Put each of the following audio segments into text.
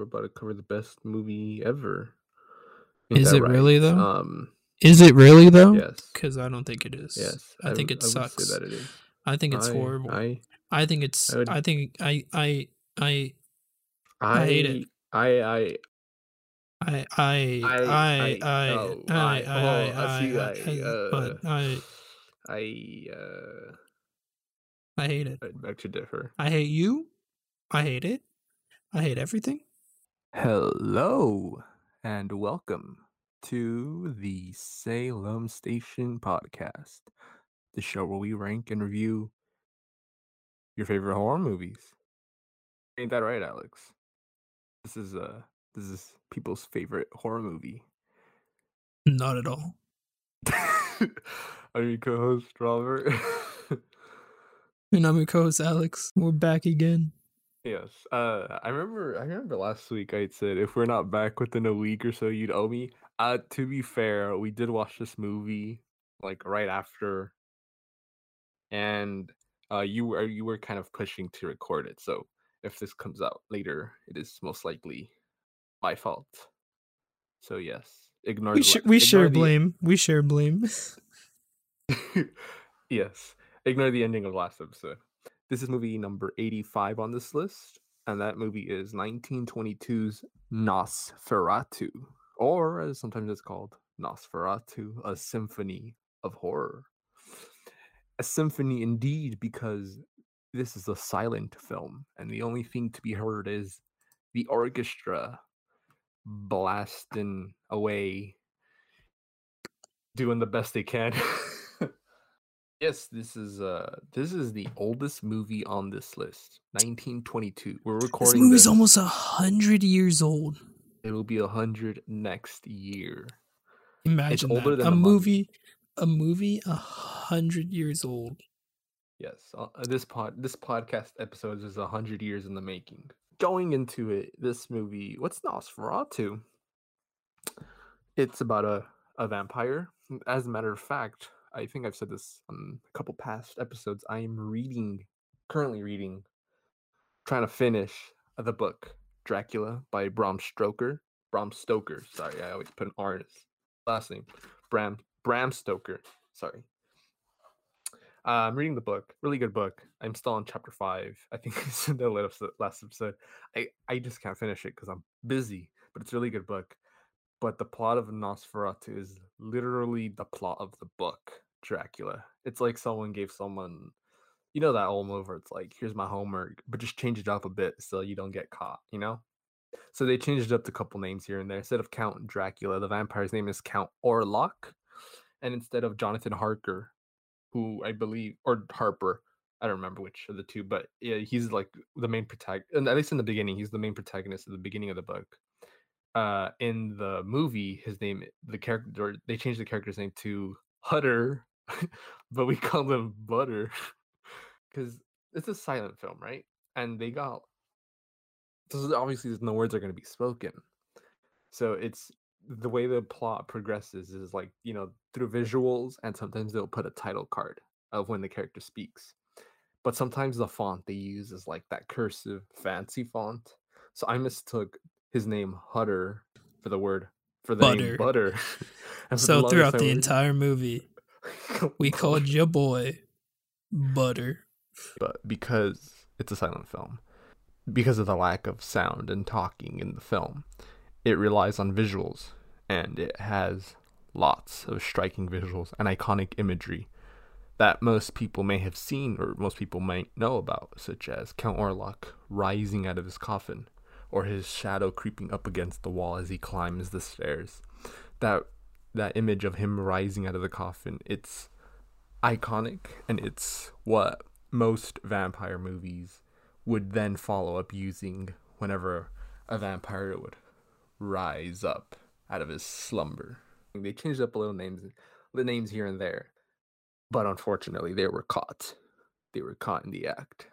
We're about to cover the best movie ever. Is it really, though? Um, Is it really though? yes, Because I don't think it is. yes. I think would- it say sucks. that it is. I think it's I- horrible. I, I, think it's. I would- I think I I I I, I hate it. I, I, I I I, I I I oh, I I, oh, I I see, I I, I but uh, I I, uh, I hate it. I beg to differ. I hate you. I hate it. I hate everything. Hello and welcome to the Salem's Station podcast, the show where we rank and review your favorite horror movies. Ain't that right, Alex? This is uh this is people's favorite horror movie. Not at all. Are you co-host Robert? And I'm your co-host Alex. We're back again. Yes. Uh I remember I remember last week I said if we're not back within a week or so you'd owe me. Uh to be fair, we did watch this movie like right after and uh you were you were kind of pushing to record it. So if this comes out later, it is most likely my fault. So yes, ignore We sh- we ignore share the- blame. We share blame. yes. Ignore the ending of last episode. This is movie number 85 on this list, and that movie is 1922's Nosferatu, or as sometimes it's called, Nosferatu, a symphony of horror. A symphony indeed, because this is a silent film, and the only thing to be heard is the orchestra blasting away, doing the best they can. yes, this is uh this is the oldest movie on this list. 1922. We're recording. this movie's this. almost a hundred years old. It will be a hundred next year. Imagine older that. than a month. movie, a movie a hundred years old. Yes, uh, uh, this pod this podcast episode is a hundred years in the making. Going into it, this movie, what's Nosferatu? It's about a a vampire. As a matter of fact, I think I've said this on a couple past episodes. I am reading, currently reading, trying to finish the book Dracula by Bram Stoker. Bram Stoker. Sorry, I always put an R in his last name. Bram Bram Stoker. Sorry. Uh, I'm reading the book. Really good book. I'm still on chapter five. I think I said last last episode. I I just can't finish it because I'm busy. But it's a really good book. But the plot of Nosferatu is literally the plot of the book Dracula. It's like someone gave someone, you know, that old movie it's like, here's my homework, but just change it up a bit so you don't get caught. You know. So they changed up a couple names here and there. Instead of Count Dracula, the vampire's name is Count Orlok, and instead of Jonathan Harker, who I believe or Harper. I don't remember which of the two, but yeah, he's like the main protagonist. At least in the beginning, he's the main protagonist at the beginning of the book. Uh, in the movie, his name, the character, they changed the character's name to Hutter, but we call him Butter because it's a silent film, right? And they got so obviously no words are going to be spoken, so it's the way the plot progresses is like you know through visuals and sometimes they'll put a title card of when the character speaks. But sometimes the font they use is like that cursive fancy font. So i mistook his name hutter for the word for the name Butter. butter So longest throughout the entire movie, we called your boy Butter. but because it's a silent film, because of the lack of sound and talking in the film, it relies on visuals and it has lots of striking visuals and iconic imagery that most people may have seen or most people might know about, such as Count Orlok rising out of his coffin or his shadow creeping up against the wall as he climbs the stairs. That that image of him rising out of the coffin, it's iconic and it's what most vampire movies would then follow up using whenever a vampire would rise up out of his slumber. They changed up a little names, the names here and there, but unfortunately, they were caught. They were caught in the act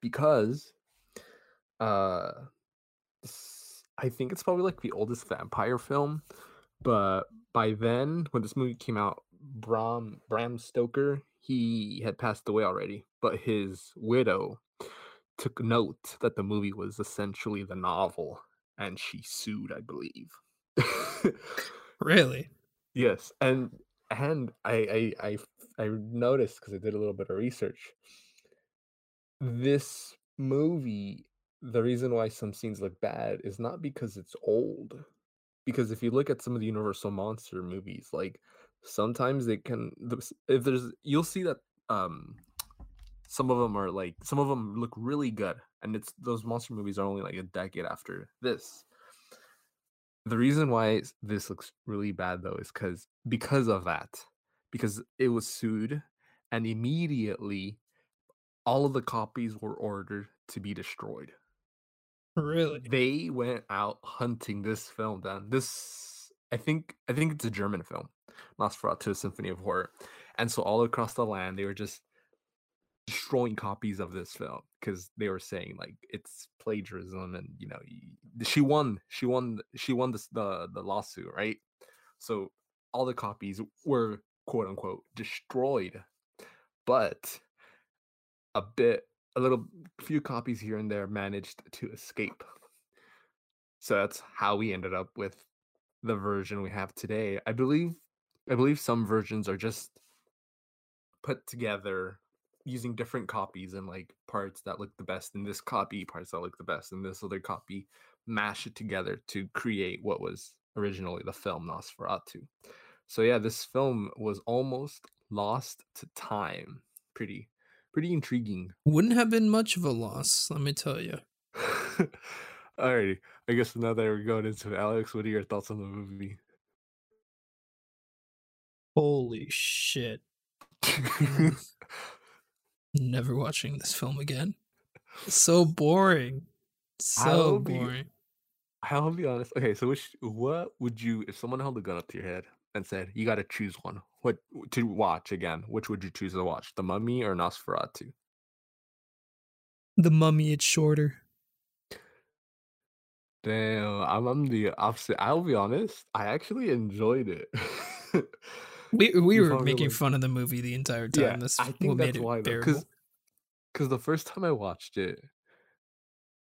because, uh, I think it's probably like the oldest vampire film, but by then, when this movie came out, Bram Bram Stoker he had passed away already, but his widow took note that the movie was essentially the novel and she sued, I believe. Really? yes, and and I I I I noticed because I did a little bit of research. This movie, the reason why some scenes look bad is not because it's old. Because if you look at some of the Universal monster movies, like sometimes they can if there's you'll see that um some of them are like some of them look really good and it's those monster movies are only like a decade after this. The reason why this looks really bad though is because because of that. Because it was sued and immediately all of the copies were ordered to be destroyed. Really? They went out hunting this film down. This I think I think it's a German film, Nosferatu Symphony of Horror. And so all across the land they were just destroying copies of this film because they were saying like it's plagiarism and you know she won she won she won the the lawsuit right so all the copies were quote unquote destroyed but a bit a little few copies here and there managed to escape. So that's how we ended up with the version we have today. I believe i believe some versions are just put together using different copies and like parts that look the best in this copy parts that look the best in this other copy mash it together to create what was originally the film nosferatu. So yeah this film was almost lost to time pretty pretty intriguing Wouldn't have been much of a loss, let me tell you. Alrighty, I guess now that we're going into it, Alex, what are your thoughts on the movie? Holy shit. Mm. Never watching this film again. So boring. So be- boring. I'll be honest. Okay, so which what would you if someone held a gun up to your head and said you got to choose one, what to watch again? Which would you choose to watch, The Mummy or Nosferatu? The mummy, it's shorter. Damn, I'm, I'm the opposite. I'll be honest. I actually enjoyed it. We we were making like- fun of the movie the entire time. yeah, That's I think made that's it why because because the first time I watched it,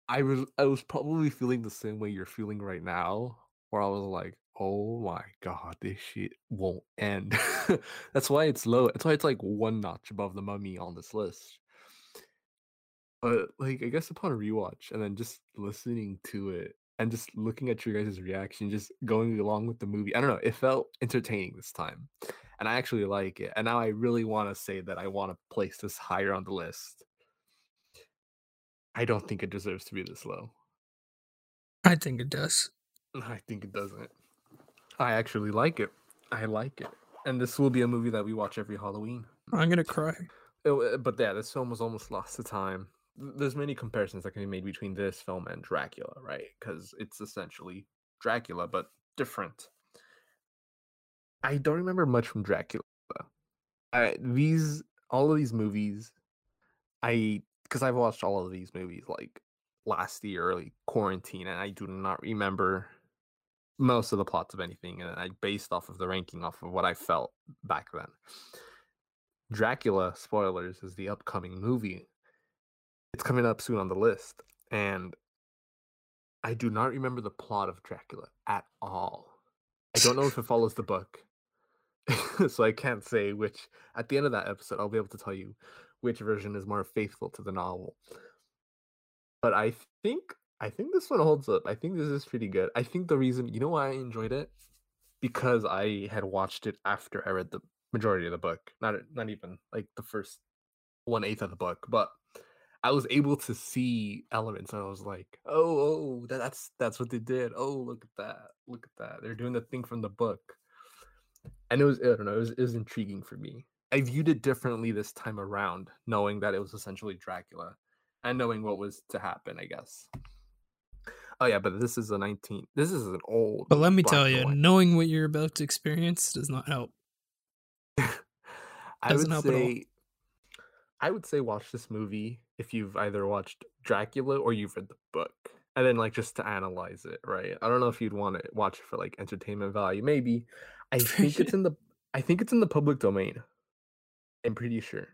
I was I was probably feeling the same way you're feeling right now, where I was like, "Oh my god, this shit won't end." That's why it's low. That's why it's like one notch above the Mummy on this list. But like, I guess upon a rewatch and then just listening to it and just looking at your guys' reaction, just going along with the movie, I don't know, it felt entertaining this time, and I actually like it. And now I really want to say that I want to place this higher on the list. I don't think it deserves to be this low. I think it does. I think it doesn't. I actually like it. I like it. And this will be a movie that we watch every Halloween. I'm gonna cry. Oh, uh, but yeah, this film was almost lost to time. There's many comparisons that can be made between this film and Dracula, right? Because it's essentially Dracula, but different. I don't remember much from Dracula. I, these all of these movies, I because I've watched all of these movies like last year, early quarantine, and I do not remember most of the plots of anything, and I based off of the ranking off of what I felt back then. Dracula, spoilers, is the upcoming movie. It's coming up soon on the list, and I do not remember the plot of Dracula at all. I don't know if it follows the book, so I can't say which. At the end of that episode, I'll be able to tell you which version is more faithful to the novel. But I think I think this one holds up. I think this is pretty good. I think the reason you know why I enjoyed it because I had watched it after I read the majority of the book. Not not even like the first one eighth of the book, but I was able to see elements. And I was like, oh, oh, that, that's that's what they did. Oh, look at that, look at that. They're doing the thing from the book, and it was I don't know, it was, it was intriguing for me. I viewed it differently this time around, knowing that it was essentially Dracula, and knowing what was to happen. I guess. Oh yeah, but this is a 19. This is an old. But let me tell you, white. knowing what you're about to experience does not help. I would help at all. say I would say watch this movie if you've either watched Dracula or you've read the book. And then like just to analyze it, right? I don't know if you'd want to watch it for like entertainment value. Maybe. I think it's in the I think it's in the public domain. I'm pretty sure.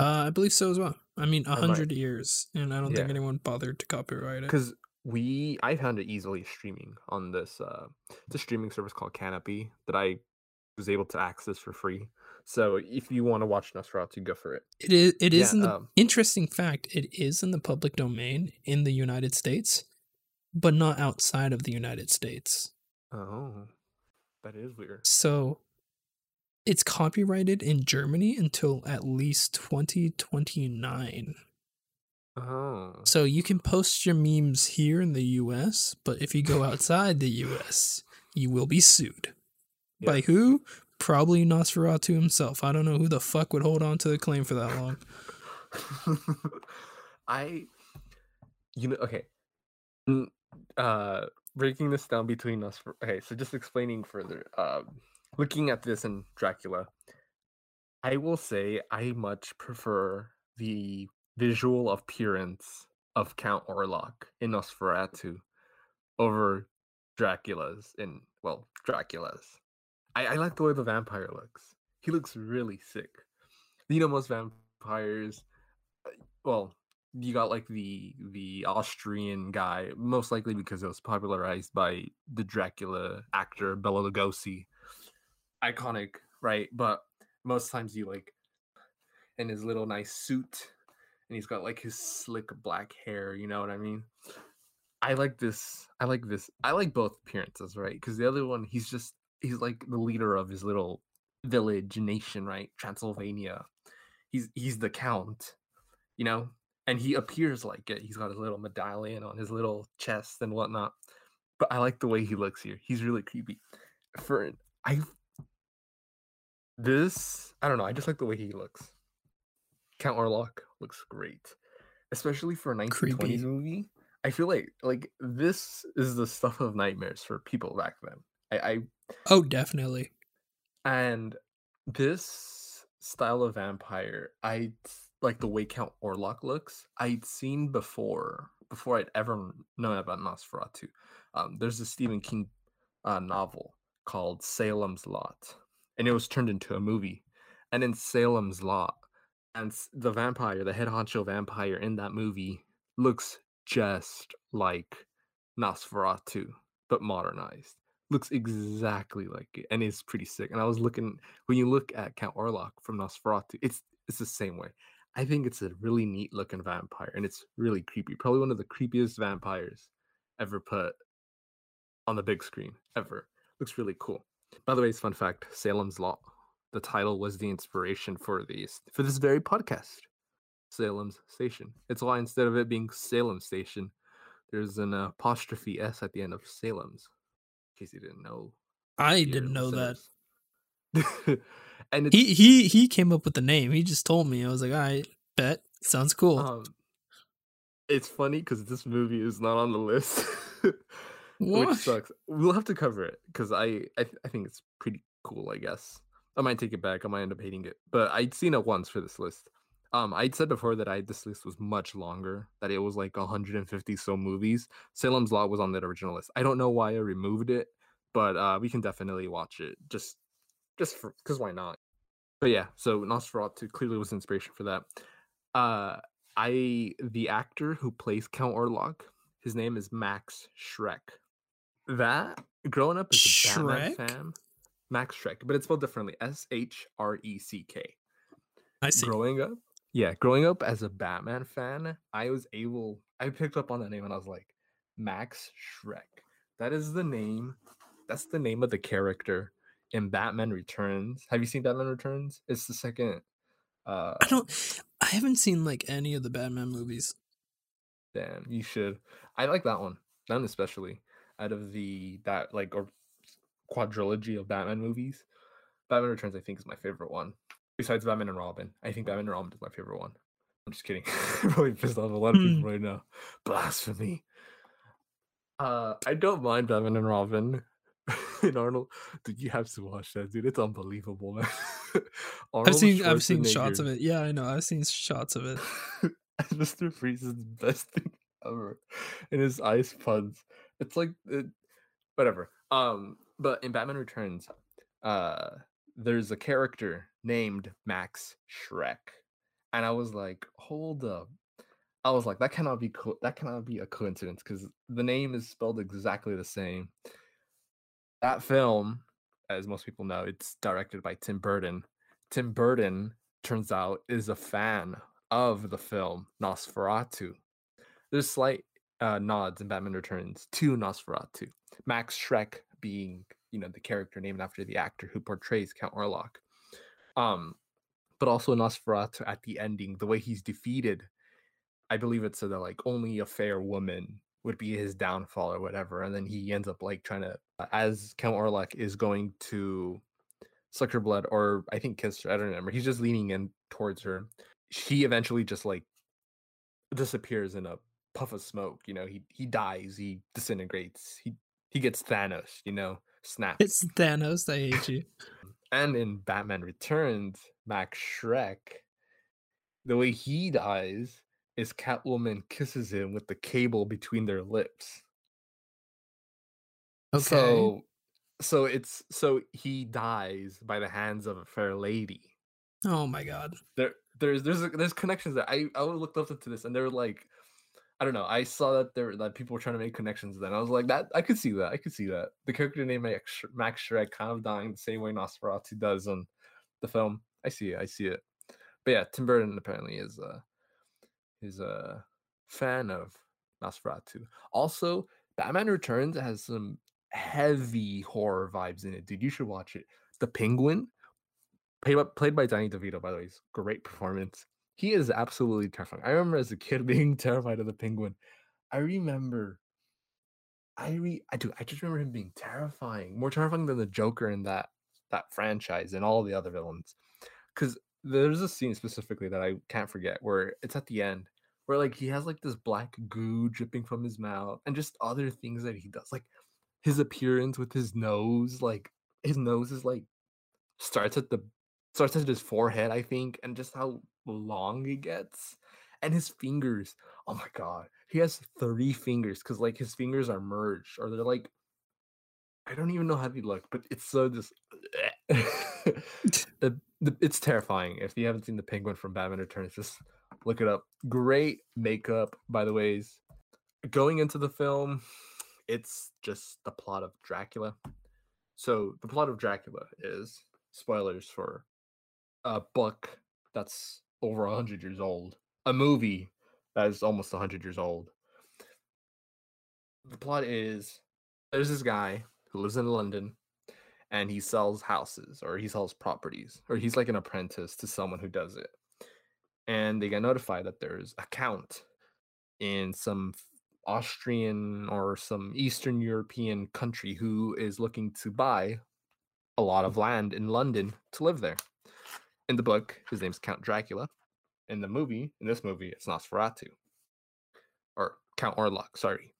Uh, I believe so as well. I mean, a hundred years, and I don't think anyone bothered to copyright it. Because we I found it easily streaming on this uh it's a streaming service called Kanopy that I was able to access for free. So if you want to watch Nosferatu, go for it. It is. It is Yeah, in the um, interesting fact. It is in the public domain in the United States, but not outside of the United States. Oh, that is weird. So it's copyrighted in Germany until at least 2029. Oh, So you can post your memes here in the US, but if you go outside the US, you will be sued. By who? Probably Nosferatu himself. I don't know who the fuck would hold on to the claim for that long. I, you know, okay. Uh, breaking this down between us. For, okay, so just explaining further. Um, looking at this in Dracula, I will say I much prefer the visual appearance of Count Orlok in Nosferatu over Dracula's in well Dracula's. I, I like the way the vampire looks. He looks really sick. You know, most vampires. uh, Well, you got like the the Austrian guy, most likely because it was popularized by the Dracula actor Bela Lugosi. Iconic, right? But most times you like in his little nice suit, and he's got like his slick black hair. You know what I mean? I like this. I like this. I like both appearances, right? Because the other one, he's just he's like the leader of his little village nation, right? Transylvania. He's he's the count, you know, and he appears like it. He's got his little medallion on his little chest and whatnot. But I like the way he looks here. He's really creepy. For I this I don't know. I just like the way he looks. Count Orlok looks great, especially for a 1920s Creepy. movie. I feel like like this is the stuff of nightmares for people back then. I, I Oh, definitely. and this style of vampire, I like the way Count Orlok looks. I'd seen before before I'd ever known about Nosferatu. Um, there's a Stephen King uh, novel called Salem's Lot, and it was turned into a movie. And in Salem's Lot, and the vampire, the head honcho vampire in that movie, looks just like Nosferatu, but modernized. Looks exactly like it, and is pretty sick. And I was looking when you look at Count Orlok from Nosferatu, it's it's the same way. I think it's a really neat looking vampire, and it's really creepy. Probably one of the creepiest vampires ever put on the big screen ever. Looks really cool. By the way, it's fun fact: Salem's Lot. The title was the inspiration for these for this very podcast. Salem's Station. It's why instead of it being Salem Station, there's an apostrophe s at the end of Salem's. In case you didn't know. I didn't know that. and it's He he he came up with the name. He just told me. I was like, I bet sounds cool. um, it's funny because this movie is not on the list, which sucks. We'll have to cover it because I I, I think it's pretty cool. I guess I might take it back. I might end up hating it, but I'd seen it once for this list. Um, I'd said before that I this list was much longer. That it was like 150 so movies. Salem's Lot was on that original list. I don't know why I removed it, but uh, we can definitely watch it. Just just for because why not? But yeah, so Nosferatu clearly was inspiration for that. Uh, I the actor who plays Count Orlok, his name is Max Schreck. That growing up as a Batman fan, Max Shreck, but it's spelled differently. S H R E C K. I see. Growing up, yeah, growing up as a Batman fan, I was able. I picked up on that name and I was like, Max Shreck. That is the name. That's the name of the character in Batman Returns. Have you seen Batman Returns? It's the second. Uh, I don't. I haven't seen like any of the Batman movies. Damn, you should. I like that one. That one especially. Out of the that like or quadrilogy of Batman movies, Batman Returns I think is my favorite one. Besides Batman and Robin, I think Batman and Robin is my favorite one. I'm just kidding. I'm Probably pissed off a lot of Hmm. people right now. Blasphemy. Uh, I don't mind Batman and Robin. and Arnold, dude, you have to watch that, dude. It's unbelievable, man. I've seen I've seen shots of it. Yeah, I know. I've seen shots of it. Mr. Freeze is the best thing ever. And his ice puns. It's like it, whatever. Um, but in Batman Returns, uh, there's a character named Max Shreck. And I was like, hold up. I was like, that cannot be co- that cannot be a coincidence because the name is spelled exactly the same. That film, as most people know, it's directed by Tim Burton. Tim Burton turns out is a fan of the film Nosferatu. There's slight uh, nods in Batman Returns to Nosferatu. Max Shreck being, you know, the character named after the actor who portrays Count Orlok. Um, but also Nosferatu at the ending, the way he's defeated. I believe it's so that like only a fair woman would be his downfall or whatever, and then he ends up like trying to, as Count Orlok is going to suck her blood, or I think kiss her. I don't remember. He's just leaning in towards her. She eventually just like disappears in a puff of smoke. You know, he he dies. He disintegrates. He he gets Thanos. You know, snap. It's Thanos. I hate you. Um, and in Batman Returns, Max Shreck, the way he dies is Catwoman kisses him with the cable between their lips. Okay. So so it's so he dies by the hands of a fair lady. oh my god. There there's there's there's connections there. I I looked up into this and they were like I don't know. I saw that there that people were trying to make connections. Then I was like, that I could see that. I could see that. The character named Max Sh- Max Shreck kind of dying the same way Nosferatu does in the film. I see it. I see it. But yeah, Tim Burton apparently is uh is a fan of Nosferatu. Also, Batman Returns has some heavy horror vibes in it, dude. You should watch it. The Penguin, played by, played by Danny DeVito, by the way, is great performance. He is absolutely terrifying. I remember as a kid being terrified of the Penguin. I remember, I re, I do, I just remember him being terrifying, more terrifying than the Joker in that that franchise and all the other villains. Because there's a scene specifically that I can't forget where it's at the end where like he has like this black goo dripping from his mouth and just other things that he does like his appearance with his nose like his nose is like starts at the starts at his forehead i think and just how long it gets and his fingers oh my god he has three fingers because like his fingers are merged or they're like i don't even know how they look but it's so just the, the, it's terrifying if you haven't seen the penguin from batman returns just look it up. Great makeup by the ways. Going into the film it's just the plot of dracula. So the plot of dracula is spoilers for a book that's over 100 years old a movie that is almost 100 years old. The plot is there's this guy who lives in london and he sells houses or he sells properties or he's like an apprentice to someone who does it. And they get notified that there's a count in some austrian or some eastern european country who is looking to buy a lot of mm-hmm. land in london to live there in the book his name's count dracula in the movie in this movie it's nosferatu or count orlok sorry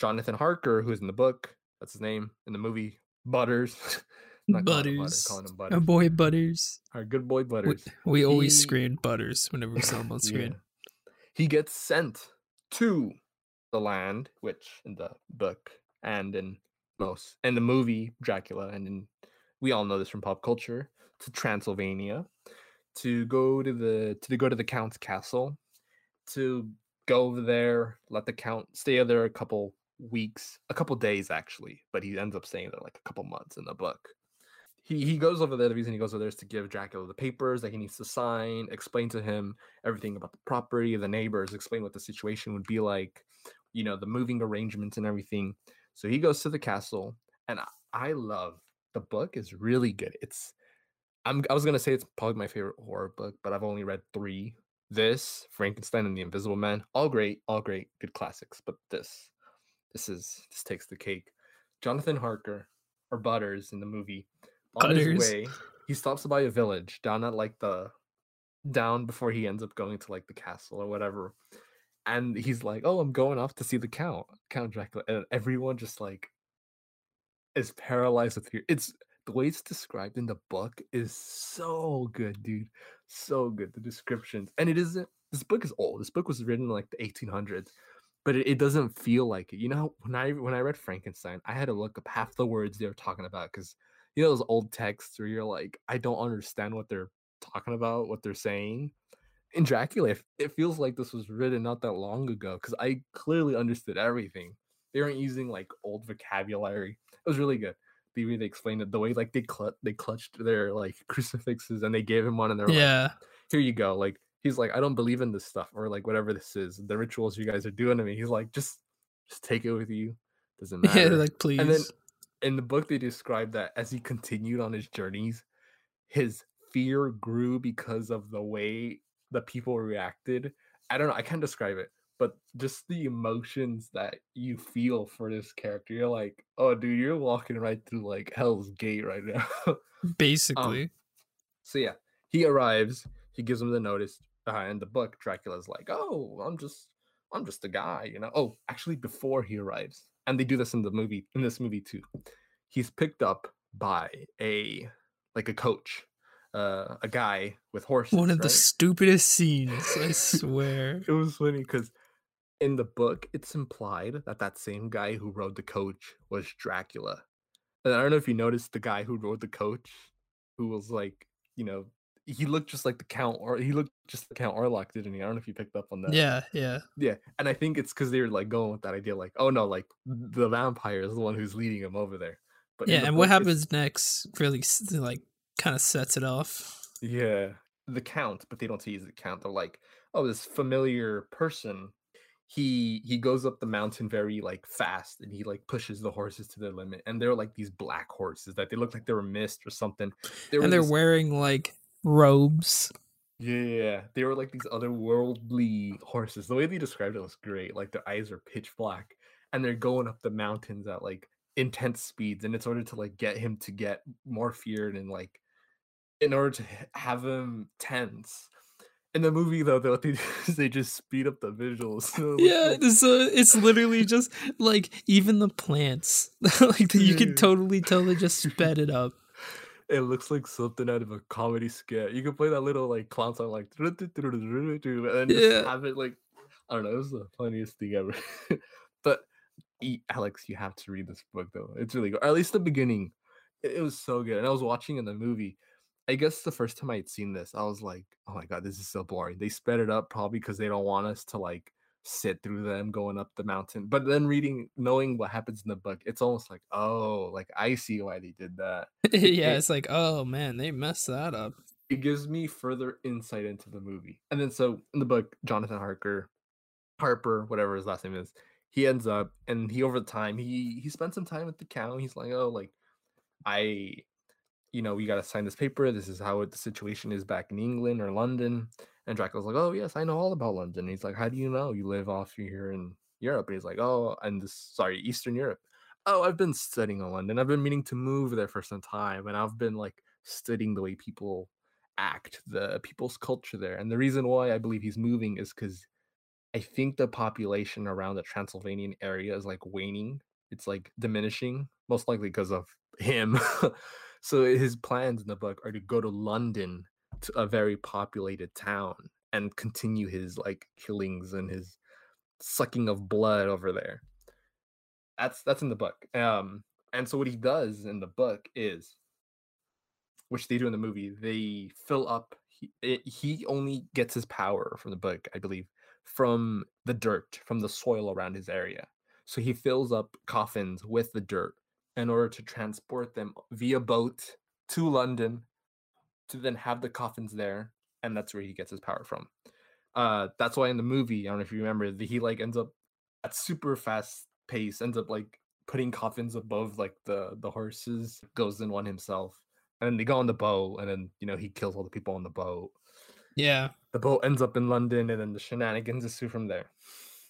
jonathan harker who's in the book that's his name in the movie butters Not calling him Butter, Butters. calling him Our boy Butters. Our good boy Butters. we always He- scream Butters whenever we saw him on screen. Yeah. He gets sent to the land, which in the book and in most in the movie Dracula, and in we all know this from pop culture, to Transylvania, to go to the to go to the Count's castle, to go over there, let the Count stay there a couple weeks, a couple days actually, but he ends up staying there like a couple months in the book. He he goes over there. The reason he goes over there is to give Dracula the papers that he needs to sign, explain to him everything about the property, of the neighbors, explain what the situation would be like, you know, the moving arrangements and everything. So he goes to the castle, and I, I love the book is really good. It's I'm I was gonna say it's probably my favorite horror book, but I've only read three. This, Frankenstein and the Invisible Man, all great, all great, good classics. But this, this is this takes the cake. Jonathan Harker or Butters in the movie. On his way, he stops by a village down at like the down before he ends up going to like the castle or whatever. And he's like, "Oh, I'm going off to see the count, Count Dracula," and everyone just like is paralyzed with fear. It's the way it's described in the book is so good, dude. So good. The descriptions, and it isn't. This book is old. This book was written in like the 1800s, but it, it doesn't feel like it. You know, when I when I read Frankenstein, I had to look up half the words they were talking about because you know those old texts where you're like, I don't understand what they're talking about, what they're saying. in Dracula, it- it feels like this was written not that long ago because I clearly understood everything. They weren't using like old vocabulary. It was really good. The way they explained it, the way like they cl- they clutched their like crucifixes and they gave him one, and they're like, Yeah. "Here you go." Like he's like, "I don't believe in this stuff," or like whatever this is, the rituals you guys are doing to me. He's like, "Just, just take it with you. Doesn't matter." Yeah, like please. And then in the book, they describe that as he continued on his journeys, his fear grew because of the way the people reacted. I don't know, I can't describe it, but just the emotions that you feel for this character. You're like, oh, dude, you're walking right through like Hell's Gate right now. Basically. so yeah, he arrives. He gives him the notice. Uh, in the book, Dracula's like, "Oh, I'm just, I'm just a guy," you know. Oh, actually, before he arrives, and they do this in the movie, in this movie too. He's picked up by a, like a coach, uh, a guy with horses. One of the stupidest scenes, I swear. it was funny because in the book it's implied that that same guy who rode the coach was Dracula. And I don't know if you noticed the guy who rode the coach, who was like, you know, he looked just like the Count, or he looked just like Count Orlok, didn't he? I don't know if you picked up on that. Yeah, yeah. yeah. And I think it's because they were like going with that idea, like, oh no, like the vampire is the one who's leading him over there. But Yeah, the and what book, it's- happens next really like kind of sets it off. Yeah, the count, but they don't see he's the count. They're like, oh, this familiar person. He he goes up the mountain very like fast, and he like pushes the horses to their limit. And they're like these black horses that they look like they were mist or something. And they're these- wearing like robes. yeah, they were like these otherworldly horses. The way they described it was great. Like their eyes are pitch black, and they're going up the mountains at like intense speeds, and it's order to like get him to get more feared and like in order to have him tense. In the movie, though, they, they they just speed up the visuals. so it Yeah, like- it's it's literally just like even the plants, like you can totally tell they just sped it up. it looks like something out of a comedy skit. You can play that little like clown song like and then just Yeah. have it like I don't know, it was the funniest thing ever. but Alex, you have to read this book though. It's really good. Or at least the beginning. It, it was so good. And I was watching in the movie. I guess the first time I had seen this, I was like, oh my god, this is so boring. They sped it up probably because they don't want us to like sit through them going up the mountain. But then reading, knowing what happens in the book, it's almost like, oh, like I see why they did that. yeah, it- it's like oh man, they messed that up. it gives me further insight into the movie. And then so in the book, Jonathan Harker, Harper, whatever his last name is, he ends up and he over the time he he spent some time with the cow. He's like, oh, like I, you know, we gotta sign this paper. This is how it, the situation is back in England or London. And Dracula's like, oh yes, I know all about London. And he's like, how do you know? You live off here in Europe. And he's like, oh, and this sorry, Eastern Europe. Oh, I've been studying in London. I've been meaning to move there for some time, and I've been like studying the way people act, the people's culture there. And the reason why I believe he's moving is because I think the population around the Transylvanian area is like waning. It's like diminishing, most likely because of him. so his plans in the book are to go to London, to a very populated town, and continue his like killings and his sucking of blood over there. That's that's in the book. Um, and so what he does in the book is which they do in the movie, they fill up. He, it, he only gets his power from the book, I believe, from the dirt, from the soil around his area. So he fills up coffins with the dirt in order to transport them via boat to London to then have the coffins there. And that's where he gets his power from. Uh, that's why in the movie, I don't know if you remember, that he like ends up at super fast pace, ends up like putting coffins above like the the horses, goes in one himself and then they go on the boat, and then you know he kills all the people on the boat. Yeah, The boat ends up in London, and then the shenanigans ensue from there.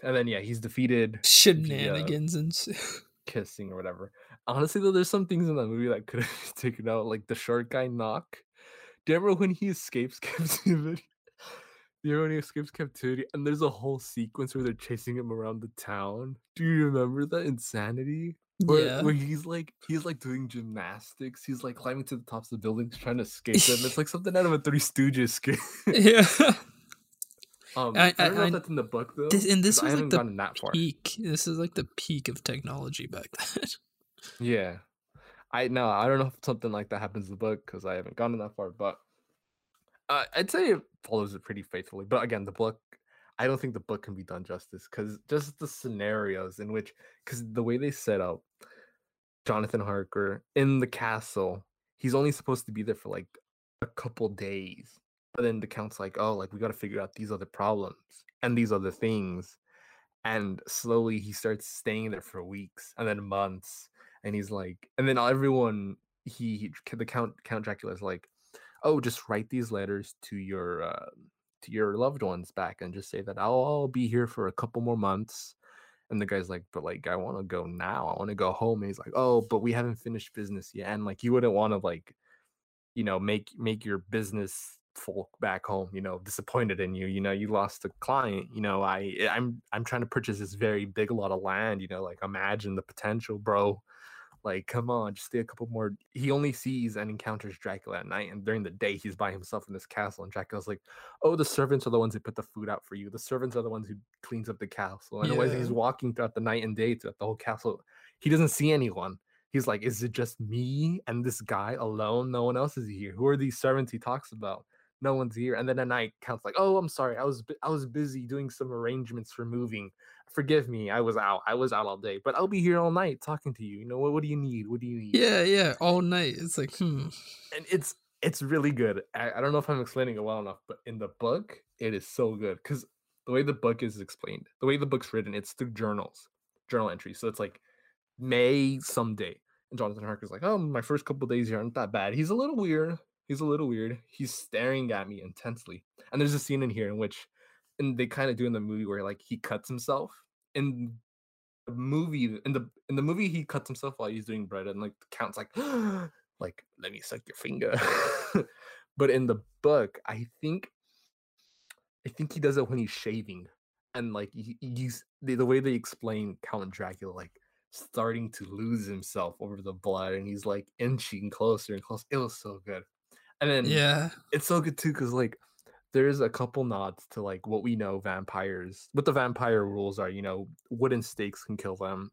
And then yeah, he's defeated, shenanigans and kissing or whatever. Honestly, though, there's some things in that movie that could have taken out, like the short guy knock. Do you remember when he escapes captivity? Do you remember when he escapes captivity? And there's a whole sequence where they're chasing him around the town. Do you remember that insanity? Where, yeah. where he's like he's like doing gymnastics. He's like climbing to the tops of the buildings trying to escape them. It's like something out of a Three Stooges skit. yeah. Um, I- I, don't know I- if that's in the book though. This, and this I was like the that far. peak. This is like the peak of technology back then. Yeah, I know. I don't know if something like that happens in the book because I haven't gotten that far. But Uh, I'd say it follows it pretty faithfully, but again, the book. I don't think the book can be done justice because just the scenarios in which, because the way they set up Jonathan Harker in the castle, he's only supposed to be there for like a couple days. But then the count's like, oh, like we got to figure out these other problems and these other things. And slowly he starts staying there for weeks and then months. And he's like, and then everyone, he, the Count, Count Dracula is like, oh, just write these letters to your, uh, to your loved ones back and just say that I'll, I'll be here for a couple more months and the guy's like, but like, I want to go now. I want to go home. And he's like, oh, but we haven't finished business yet. And like, you wouldn't want to like, you know, make make your business folk back home, you know, disappointed in you. You know, you lost a client. You know, I eh, I'm I'm trying to purchase this very big lot of land. You know, like imagine the potential, bro. Like, come on, just stay a couple more. He only sees and encounters Dracula at night, and during the day, he's by himself in this castle. And Dracula's like, "Oh, the servants are the ones who put the food out for you. The servants are the ones who cleans up the castle." And yeah. he's walking throughout the night and day throughout the whole castle. He doesn't see anyone. He's like, "Is it just me and this guy alone? No one else is here. Who are these servants he talks about?" No one's here and then at night count's like oh i'm sorry i was i was busy doing some arrangements for moving. Forgive me i was out i was out all day but i'll be here all night talking to you you know what, what do you need? What do you need? Yeah yeah all night it's like hmm. And it's it's really good I, I don't know if i'm explaining it well enough but in the book it is so good because the way the book is explained the way the book's written it's through journals journal entries so it's like may someday. And jonathan harker's like oh my first couple days here aren't that bad. He's a little weird he's a little weird. He's staring at me intensely. And there's a scene in here in which, and they kind of do in the movie where like he cuts himself. In the movie, in the in the movie, he cuts himself while he's doing bread, and like the count's like, like let me suck your finger. but in the book, I think, I think he does it when he's shaving, and like he, the, the way they explain Count Dracula, like starting to lose himself over the blood and he's like inching closer and closer. It was so good. And then yeah, it's so good too because like there's a couple nods to like what we know vampires, what the vampire rules are. You know, wooden stakes can kill them.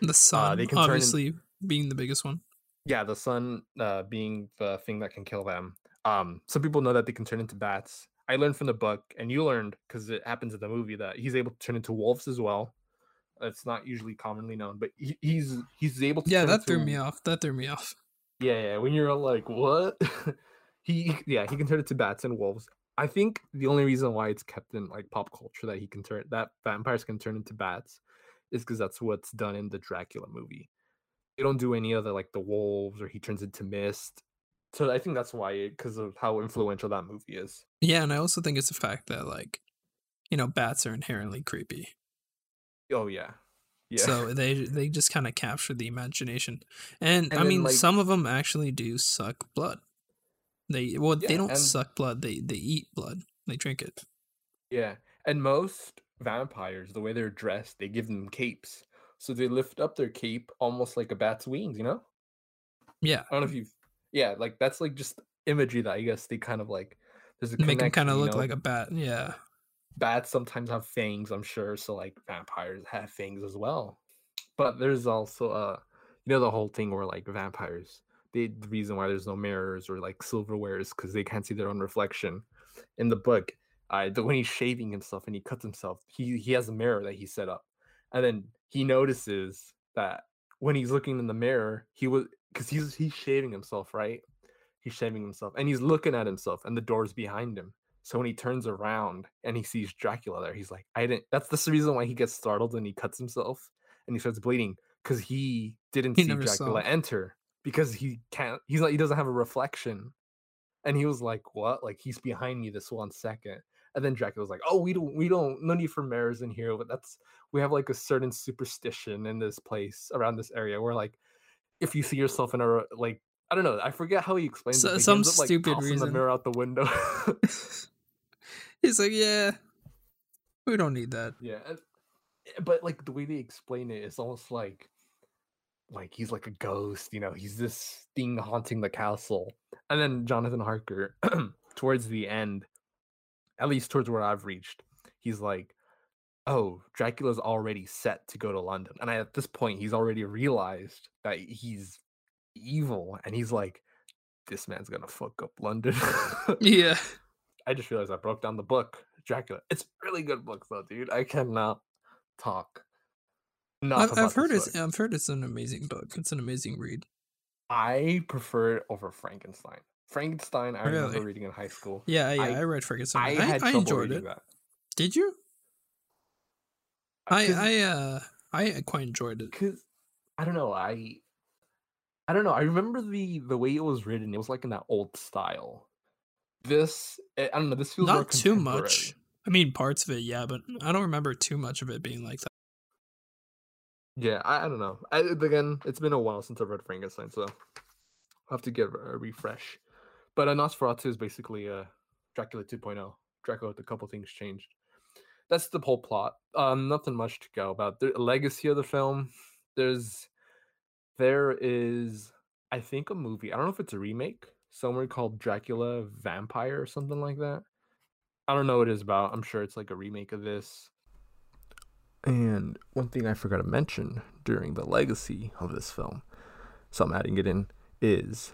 The sun, uh, they can obviously in, being the biggest one. Yeah, the sun uh, being the thing that can kill them. Um, some people know that they can turn into bats. I learned from the book, and you learned because it happens in the movie that he's able to turn into wolves as well. It's not usually commonly known, but he, he's he's able to. Yeah, that threw me off. That threw me off. Yeah, yeah. When you're like, what? he, yeah, he can turn it to bats and wolves. I think the only reason why it's kept in like pop culture that he can turn that vampires can turn into bats is because that's what's done in the Dracula movie. They don't do any other like the wolves or he turns into mist. So I think that's why because of how influential that movie is. Yeah, and I also think it's the fact that like, you know, bats are inherently creepy. Oh yeah, yeah. So they they just kind of capture the imagination, and, and I mean, like, some of them actually do suck blood. They well, yeah, they don't suck blood. They they eat blood. They drink it. Yeah, and most vampires, the way they're dressed, they give them capes, so they lift up their cape almost like a bat's wings. You know? Yeah. I don't know if you've. Yeah, like that's like just imagery that I guess they kind of like. There's a make them kind of look know? like a bat. Yeah bats sometimes have fangs, I'm sure. So like vampires have fangs as well. But there's also uh you know the whole thing where like vampires they, the reason why there's no mirrors or like silverware is because they can't see their own reflection. In the book, uh, the, when he's shaving himself and he cuts himself, he he has a mirror that he set up, and then he notices that when he's looking in the mirror, he was because he's he's shaving himself, right? He's shaving himself, and he's looking at himself, and the door's behind him. So when he turns around and he sees Dracula there, he's like, I didn't. That's the reason why he gets startled and he cuts himself and he starts bleeding because he didn't he see Dracula saw. enter because he can't. He's like he doesn't have a reflection, and he was like, "What? Like he's behind me this one second. And then Dracula's like, "Oh, we don't, we don't, no need for mirrors in here, but that's we have like a certain superstition in this place around this area where like if you see yourself in a like I don't know. I forget how he explains so, it. Some up, like, stupid reason. the mirror out the window. He's like, yeah, we don't need that. Yeah, eh, but like the way they explain it, it's almost like like he's like a ghost. You know, he's this thing haunting the castle. And then Jonathan Harker, towards the end, at least towards where I've reached, he's like, "Oh, Dracula's already set to go to London." And I, at this point, he's already realized that he's evil, and he's like, this man's gonna fuck up London. yeah. I just realized I broke down the book, Dracula. It's a really good book though, dude. I cannot talk. I've, I've heard it's I've heard it's an amazing book. It's an amazing read. I prefer it over Frankenstein. Frankenstein, I really? remember reading in high school. Yeah, yeah, I, I read Frankenstein. I, I, I enjoyed it. That. Did you? I I uh I quite enjoyed it. Cause I don't know, I I don't know. I remember the the way it was written. It was like in that old style. This eh, I don't know. This feels not too much. I mean, parts of it, yeah, but I don't remember too much of it being like that. Yeah, I, I don't know. I, again, it's been a while since I've read Frankenstein, so I'll have to give a refresh. But a Nosferatu is basically a Dracula 2.0. Dracula with a couple things changed. That's the whole plot. Um, nothing much to go about. The legacy of the film. There's, there is, I think, a movie. I don't know if it's a remake somewhere called Dracula Vampire or something like that. I don't know what it is about. I'm sure it's like a remake of this. And one thing I forgot to mention during the legacy of this film, so I'm adding it in, is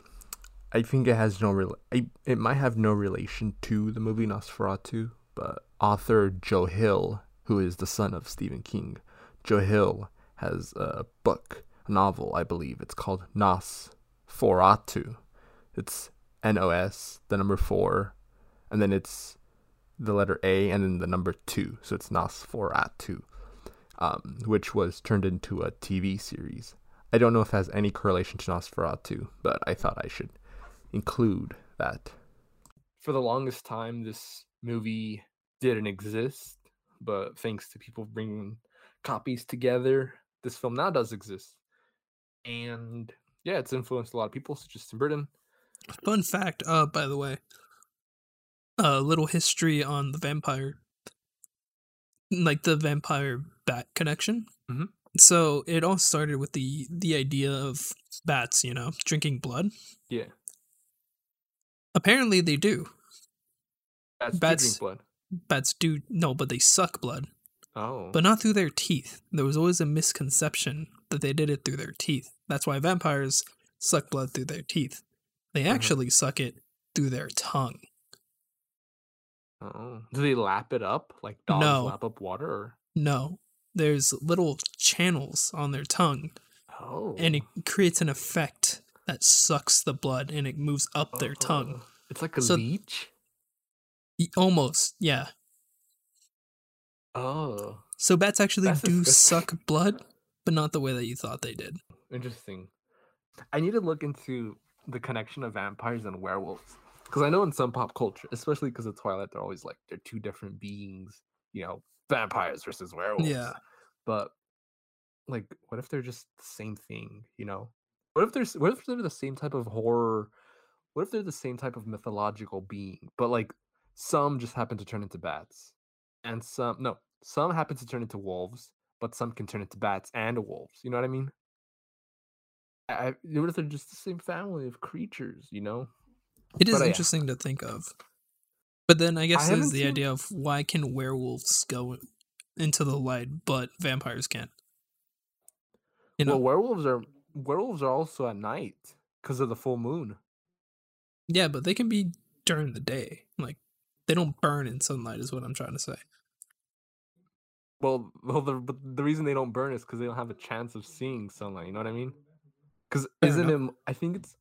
I think it has no real. It might have no relation to the movie Nosferatu, but author Joe Hill, who is the son of Stephen King, Joe Hill has a book, a novel, I believe. It's called NOS4A2. It's N O S, the number four, and then it's the letter A and then the number two. So it's NOS4A2, um, which was turned into a TV series. I don't know if it has any correlation to Nosferatu, but I thought I should include that. For the longest time, this movie didn't exist, but thanks to people bringing copies together, this film now does exist. And yeah, it's influenced a lot of people, such as Tim Burton. Fun fact, uh, by the way, a little history on the vampire, like the vampire bat connection. Mm-hmm. So it all started with the the idea of bats, you know, drinking blood. Yeah. Apparently, they do. Bats, bats drink blood. Bats do no, but they suck blood. Oh. But not through their teeth. There was always a misconception that they did it through their teeth. That's why vampires suck blood through their teeth. They uh-huh. actually mm-hmm. suck it through their tongue. Oh. Do they lap it up like dogs no. lap up water? Or? No. There's little channels on their tongue. Oh. And it creates an effect that sucks the blood and it moves up their tongue. Oh, it's like a so, leech? Almost, yeah. Oh. So bats actually That's do suck blood, but not the way that you thought they did. Interesting. I need to look into the connection of vampires and werewolves. Because I know in some pop culture, especially because of Twilight, they're always like they're two different beings, you know, vampires versus werewolves. Yeah. But like, what if they're just the same thing, you know? What if there's what if they're the same type of horror? What if they're the same type of mythological being, but like some just happen to turn into bats, and some no, some happen to turn into wolves, but some can turn into bats and wolves. You know what I mean? I, what if they're just the same family of creatures? You know, it is but, interesting yeah. to think of. But then I guess I there's the seen... idea of why can werewolves go into the light, but vampires can't. You know, well, werewolves are werewolves are also at night because of the full moon. Yeah, but they can be during the day. Like they don't burn in sunlight, is what I'm trying to say. Well, well, the but the reason they don't burn is because they don't have a chance of seeing sunlight. You know what I mean? Because isn't it? I think it's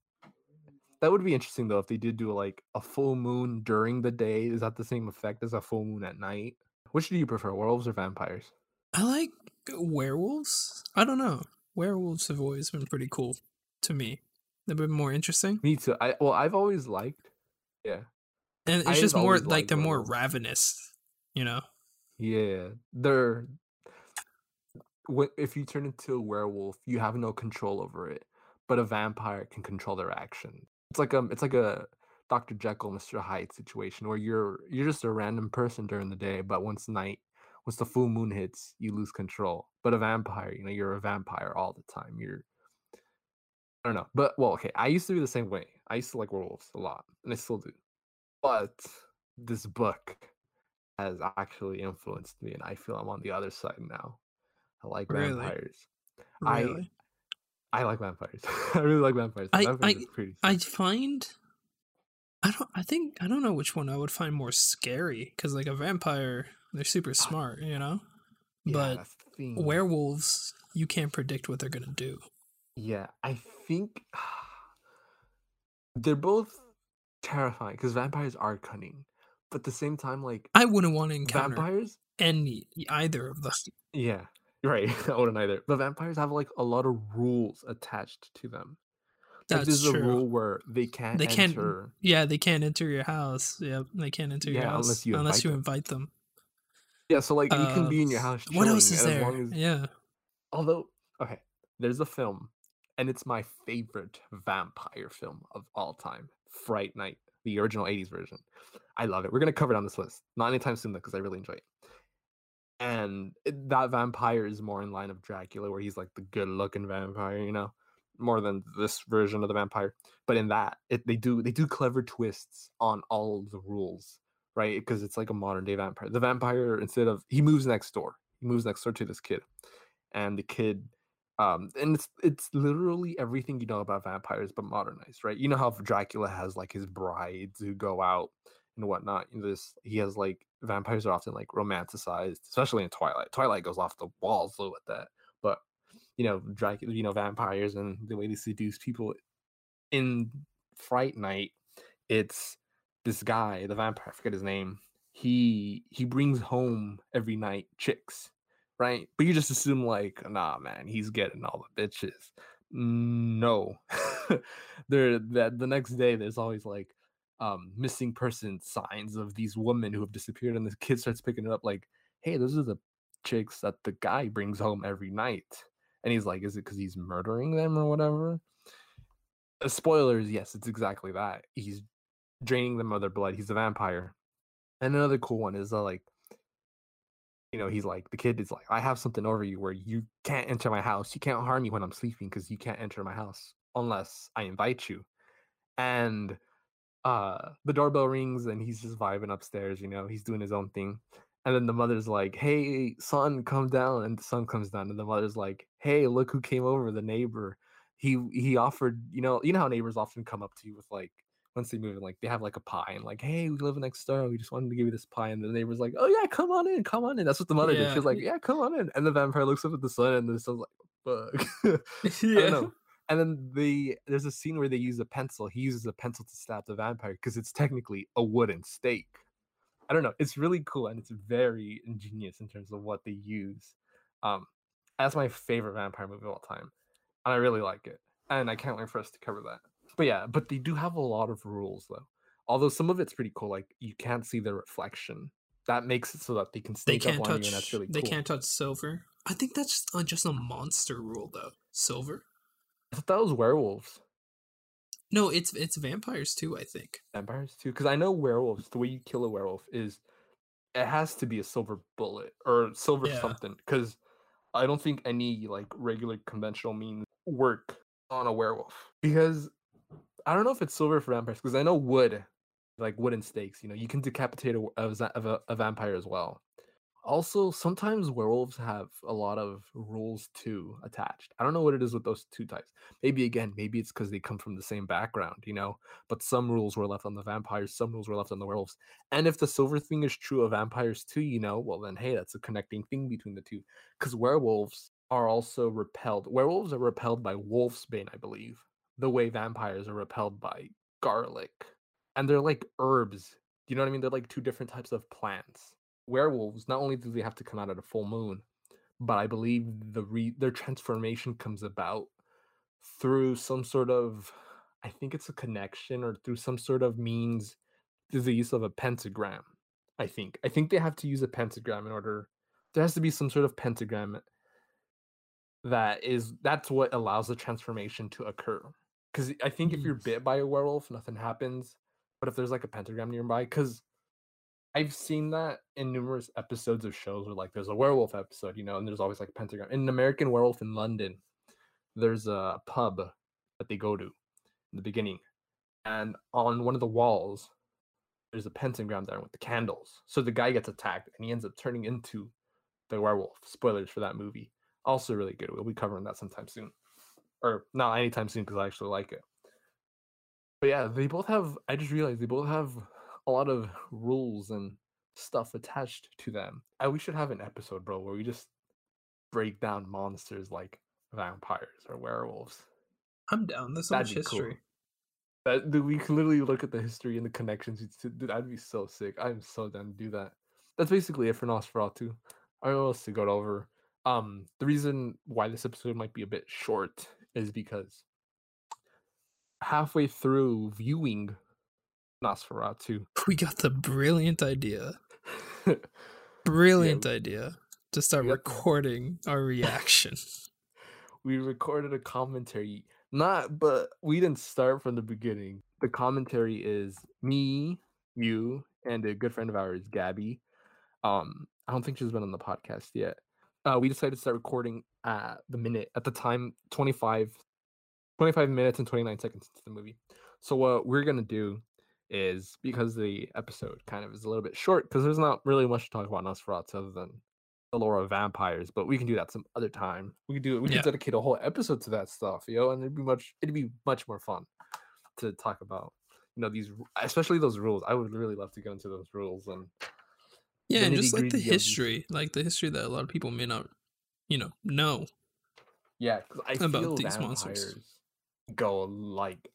that would be interesting though if they did do like a full moon during the day. Is that the same effect as a full moon at night? Which do you prefer, werewolves or vampires? I like werewolves. I don't know werewolves have always been pretty cool to me. They've been more interesting. Me too. I well, I've always liked. Yeah. And it's I've just more like they're more ravenous, you know. Yeah, they're. If you turn into a werewolf, you have no control over it, but a vampire can control their action. Um, it's like a, it's like a Dr. Jekyll, Mr. Hyde situation where you're you're just a random person during the day, but once night once the full moon hits, you lose control. But a vampire, you know, you're a vampire all the time. You're I don't know. But well, okay, I used to be the same way. I used to like werewolves a lot, and I still do. But this book has actually influenced me, and I feel I'm on the other side now. I like really? vampires. Really? I like vampires. I really like vampires. I I, I find I don't. I think I don't know which one I would find more scary because like a vampire, they're super ah. smart, you know. Yeah, but werewolves, you can't predict what they're gonna do. Yeah, I think they're both terrifying because vampires are cunning, but at the same time, like I wouldn't want to encounter vampires any either of them. Yeah, right. I wouldn't either. But vampires have like a lot of rules attached to them. That's there's true. a rule where they can't they can't enter. Yeah, they can't enter your house. Yeah, they can't enter yeah, your house unless you unless invite, you them. invite them. Yeah, so like uh, you can be in your uh, house. What else is there? As, yeah. Although, okay, there's a film, and it's my favorite vampire film of all time, Fright Night, the original '80s version. I love it. We're gonna cover it on this list, not anytime soon though, because I really enjoy it. And it, that vampire is more in line of Dracula, where he's like the good-looking vampire, you know more than this version of the vampire. But in that it, they do they do clever twists on all the rules right? Because it's like a modern day vampire. The vampire instead of he moves next door. He moves next door to this kid. And the kid um and it's it's literally everything you know about vampires but modernized right? You know how dracula has like his brides who go out and whatnot you know, this he has like vampires are often like romanticized especially in twilight twilight goes off the walls with that but you know, Dracula, you know, vampires and the way they seduce people. In Fright Night, it's this guy, the vampire, I forget his name. He he brings home every night chicks, right? But you just assume like, nah, man, he's getting all the bitches. No, there that the next day there's always like um missing person signs of these women who have disappeared, and the kid starts picking it up like, hey, those are the chicks that the guy brings home every night and he's like, is it because he's murdering them or whatever? Uh, spoilers, yes, it's exactly that. He's draining them of their blood. He's a vampire. And another cool one is uh, like, you know, he's like, the kid is like, I have something over you where you can't enter my house. You can't harm me when I'm sleeping because you can't enter my house unless I invite you. And uh the doorbell rings and he's just vibing upstairs, you know, he's doing his own thing. And then the mother's like, "Hey, son, come down." And the son comes down, and the mother's like, "Hey, look who came over, the neighbor. He he offered, you know, you know how neighbors often come up to you with like once they move in, like they have like a pie and like, hey, we live next door. We just wanted to give you this pie. And the neighbor's like, oh yeah, come on in, come on in. That's what the mother yeah. did. She's like, yeah, come on in. And the vampire looks up at the son, and the son's like, fuck. yeah. And then the there's a scene where they use a pencil. He uses a pencil to stab the vampire because it's technically a wooden stake. I don't know. It's really cool and it's very ingenious in terms of what they use. Um, that's my favorite vampire movie of all time, and I really like it. And I can't wait for us to cover that. But yeah, but they do have a lot of rules though. Although some of it's pretty cool, like you can't see the reflection. That makes it so that they can up on touch, you, and that's really cool. They can't touch silver. I think that's uh, just a monster rule though. Silver. I thought that was werewolves. No, it's it's vampires too. I think vampires too, because I know werewolves. The way you kill a werewolf is it has to be a silver bullet or silver yeah. something. Because I don't think any like regular conventional means work on a werewolf. Because I don't know if it's silver for vampires. Because I know wood, like wooden stakes. You know, you can decapitate a, a, a vampire as well also sometimes werewolves have a lot of rules too attached. I don't know what it is with those two types. Maybe again maybe it's because they come from the same background you know but some rules were left on the vampires some rules were left on the werewolves. And if the silver thing is true of vampires too you know well then hey that's a connecting thing between the two because werewolves are also repelled werewolves are repelled by wolfsbane i believe the way vampires are repelled by garlic. And they're like herbs you know what i mean? They're like two different types of plants werewolves not only do they have to come out at a full moon, but I believe the re- their transformation comes about through some sort of I think it's a connection or through some sort of means through the use of a pentagram. I think. I think they have to use a pentagram in order there has to be some sort of pentagram that is that's what allows the transformation to occur. Cuz I think if you're bit by a werewolf nothing happens, but if there's like a pentagram nearby cuz I've seen that in numerous episodes of shows where like there's a werewolf episode, you know, and there's always like a pentagram. In American Werewolf in London, there's a pub that they go to in the beginning, and on one of the walls, there's a pentagram there with the candles. So the guy gets attacked and he ends up turning into the werewolf. Spoilers for that movie. Also really good. We'll be covering that sometime soon, or not anytime soon because I actually like it. But yeah, they both have. I just realized they both have a lot of rules and stuff attached to them. I, we should have an episode, bro, where we just break down monsters like vampires or werewolves. I'm down. There's so That'd much history. Cool. That dude, we can literally look at the history and the connections. Dude, that'd be so sick. I'm so down to do that. That's basically it for Nosferatu. I don't know what else to go over. Um, the reason why this episode might be a bit short is because halfway through viewing Nosferatu, we got the brilliant idea. brilliant yeah, idea to start recording our reaction. we recorded a commentary. Not, but we didn't start from the beginning. The commentary is me, you, and a good friend of ours, Gabby. Um, I don't think she's been on the podcast yet. Uh, we decided to start recording at the minute at the time 25 25 minutes and 29 seconds into the movie. So what we're gonna do is because the episode kind of is a little bit short because there's not really much to talk about Nosferatu other than the lore of vampires, but we can do that some other time. We could do it. We yeah. could dedicate a whole episode to that stuff, yo, know, and it'd be much. It'd be much more fun to talk about. You know these, especially those rules. I would really love to get into those rules and. Yeah, and just like the history, like the history that a lot of people may not, you know, know. Yeah, because I about these monsters go like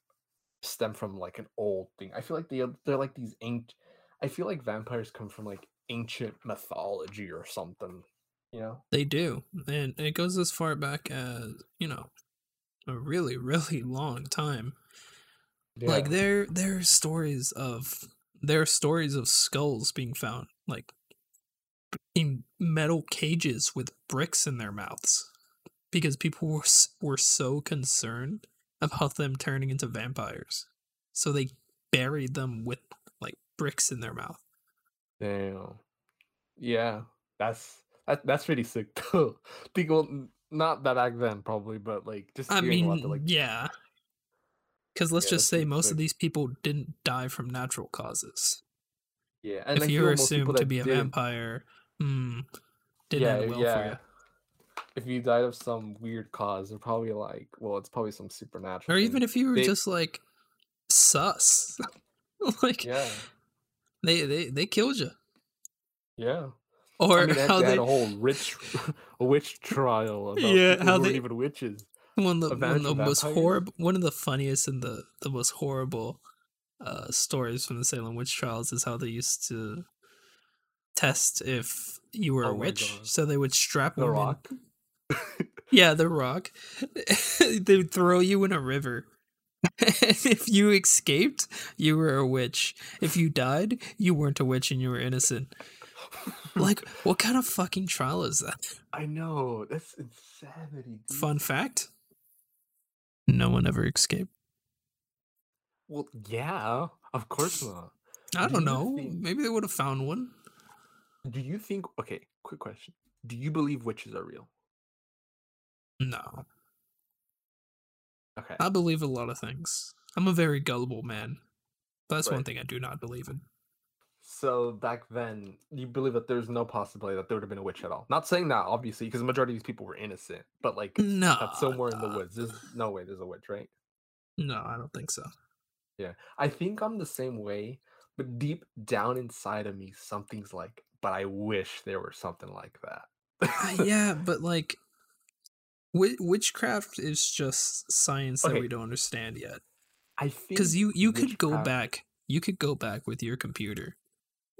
stem from like an old thing. I feel like they they're like these ancient. I feel like vampires come from like ancient mythology or something. You know, they do, and it goes as far back as you know, a really really long time. Yeah. Like there there are stories of there are stories of skulls being found like in metal cages with bricks in their mouths because people were were so concerned about them turning into vampires. So they buried them with like bricks in their mouth. Damn. Yeah, that's that, that's pretty sick too. People not that back then probably, but like just I mean, like, yeah. Because let's yeah, just say most sick. of these people didn't die from natural causes. Yeah, and if you're assumed to be a did, vampire, mm, didn't yeah, end well yeah. for you if you died of some weird cause, they're probably like, well, it's probably some supernatural. Or even if you were they... just like sus, like yeah, they they they killed you. Yeah. Or I mean, how they, had a whole rich a witch trial about yeah, how they even witches. One of the, one of the most horrible, one of the funniest and the the most horrible uh, stories from the Salem witch trials is how they used to test if you were oh a witch. So they would strap the women, rock yeah, the rock. they would throw you in a river. if you escaped, you were a witch. If you died, you weren't a witch and you were innocent. like, what kind of fucking trial is that? I know. That's insanity. Dude. Fun fact no one ever escaped. Well, yeah, of course not. I don't do know. Think... Maybe they would have found one. Do you think? Okay, quick question. Do you believe witches are real? No. Okay. I believe a lot of things. I'm a very gullible man. That's right. one thing I do not believe in. So back then, you believe that there's no possibility that there would have been a witch at all. Not saying that, obviously, because the majority of these people were innocent. But like, no, that's somewhere in the woods. There's no way there's a witch, right? No, I don't think so. Yeah, I think I'm the same way. But deep down inside of me, something's like, but I wish there were something like that. uh, yeah, but like witchcraft is just science okay. that we don't understand yet. I think because you you could go back, you could go back with your computer,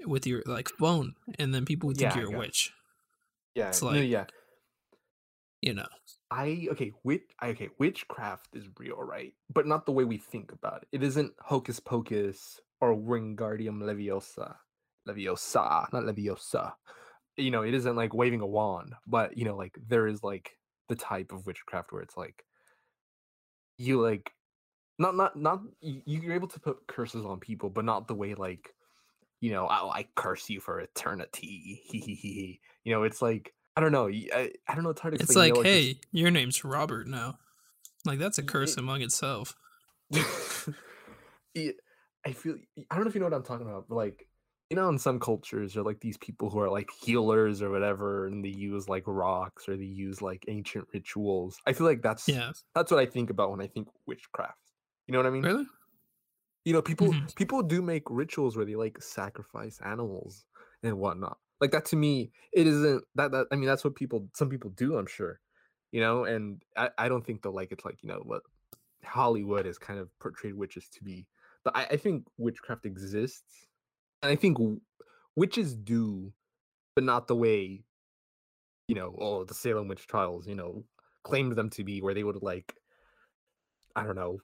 with your like phone, and then people would think yeah, you're a witch. Yeah, it's like no, yeah, you know. I okay, wit okay, witchcraft is real, right? But not the way we think about it. It isn't hocus pocus or Wingardium Leviosa, Leviosa, not Leviosa. You know, it isn't like waving a wand, but you know, like there is like the type of witchcraft where it's like you like not not not you're able to put curses on people, but not the way like you know I, I curse you for eternity. you know, it's like I don't know. I, I don't know. It's hard to. It's like, you know, hey, just... your name's Robert now. Like that's a curse it, among itself. I feel. I don't know if you know what I'm talking about. But like you know in some cultures are like these people who are like healers or whatever and they use like rocks or they use like ancient rituals i feel like that's yeah that's what i think about when i think witchcraft you know what i mean really You know, people Mhm. people do make rituals where they like sacrifice animals and whatnot. Like that to me, it isn't that that I mean that's what people some people do, I'm sure. You know, and I, I don't think they'll like it's like, you know, what Hollywood has kind of portrayed witches to be. But I, I think witchcraft exists. And I think witches do, but not the way, you know, all the Salem witch trials, you know, claimed them to be, where they would like, I don't know,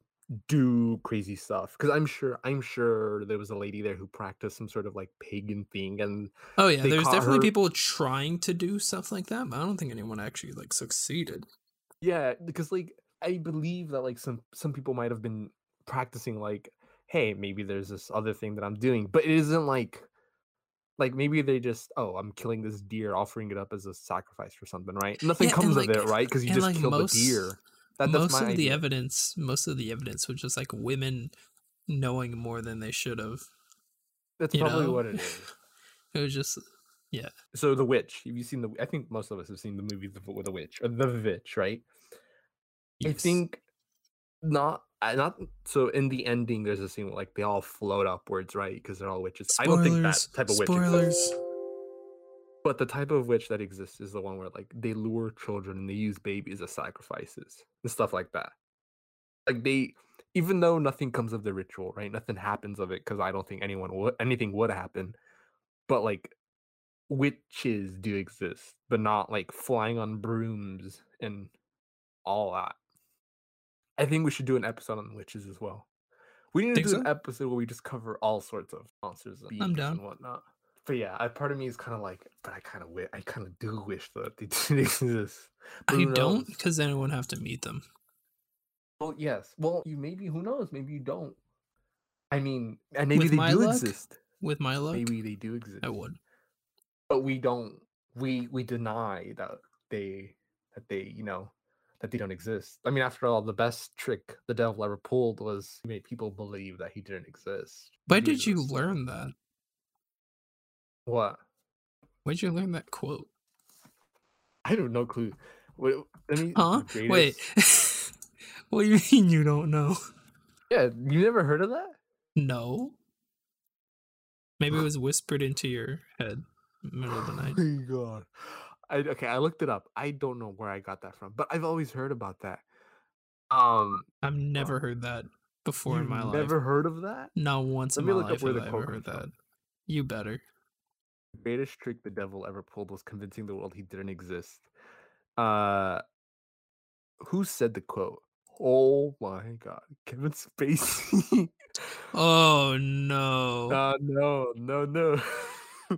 do crazy stuff. Because I'm sure, I'm sure there was a lady there who practiced some sort of like pagan thing, and Oh yeah, there's definitely her- people trying to do stuff like that, but I don't think anyone actually like succeeded. Yeah, because like I believe that like some some people might have been practicing like, hey, maybe there's this other thing that I'm doing, but it isn't like like maybe they just oh I'm killing this deer, offering it up as a sacrifice for something, right? Nothing Yeah, comes like- of it, right? Because you just like, killed most- the deer. That, that's most of the evidence, most of the evidence was just like women knowing more than they should have. That's you probably know? what it is. It was just yeah So the witch. Have you seen the? I think most of us have seen the movie The, with the witch or the witch, right? I think not uh, not so in the ending there's a scene where like they all float upwards, right? Because they're all witches. I don't think that Spoilers, type of witch spoilers. exists. But the type of witch that exists is the one where like they lure children and they use babies as sacrifices and stuff like that. Like they even though nothing comes of the ritual, right? Nothing happens of it because I don't think anyone would anything would happen. But like witches do exist, but not like flying on brooms and all that. I think we should do an episode on witches as well. We need to Think do an episode where we just cover all sorts of monsters and and whatnot. But yeah, I, part of me is kind of like, but I kind of wish, I kind of do wish that they didn't exist. But I don't because then I wouldn't have to meet them. Well, yes. Well, you maybe who knows? Maybe you don't. I mean, and maybe With they do luck, exist. With my luck, Maybe they do exist. I would. but we don't we we deny that they that they you know that they don't exist i mean after all the best trick the devil ever pulled was he made people believe that he didn't exist Where did you learn that? what Where'd you learn that quote? i have no clue Wait, let me Huh? Wait. what do you mean you don't know? yeah you never heard of that No. Maybe it was whispered into your head in the middle of the night. oh my god I, okay i looked it up i don't know where i got that from but i've always heard about that um I've never heard that before in my life. never heard of that Not once in the world. Let me my look up where the quote heard from. that. You better. The greatest trick the devil ever pulled was convincing the world he didn't exist. Uh who said the quote? Oh my god, Kevin Spacey. Oh no. uh, no, no, no.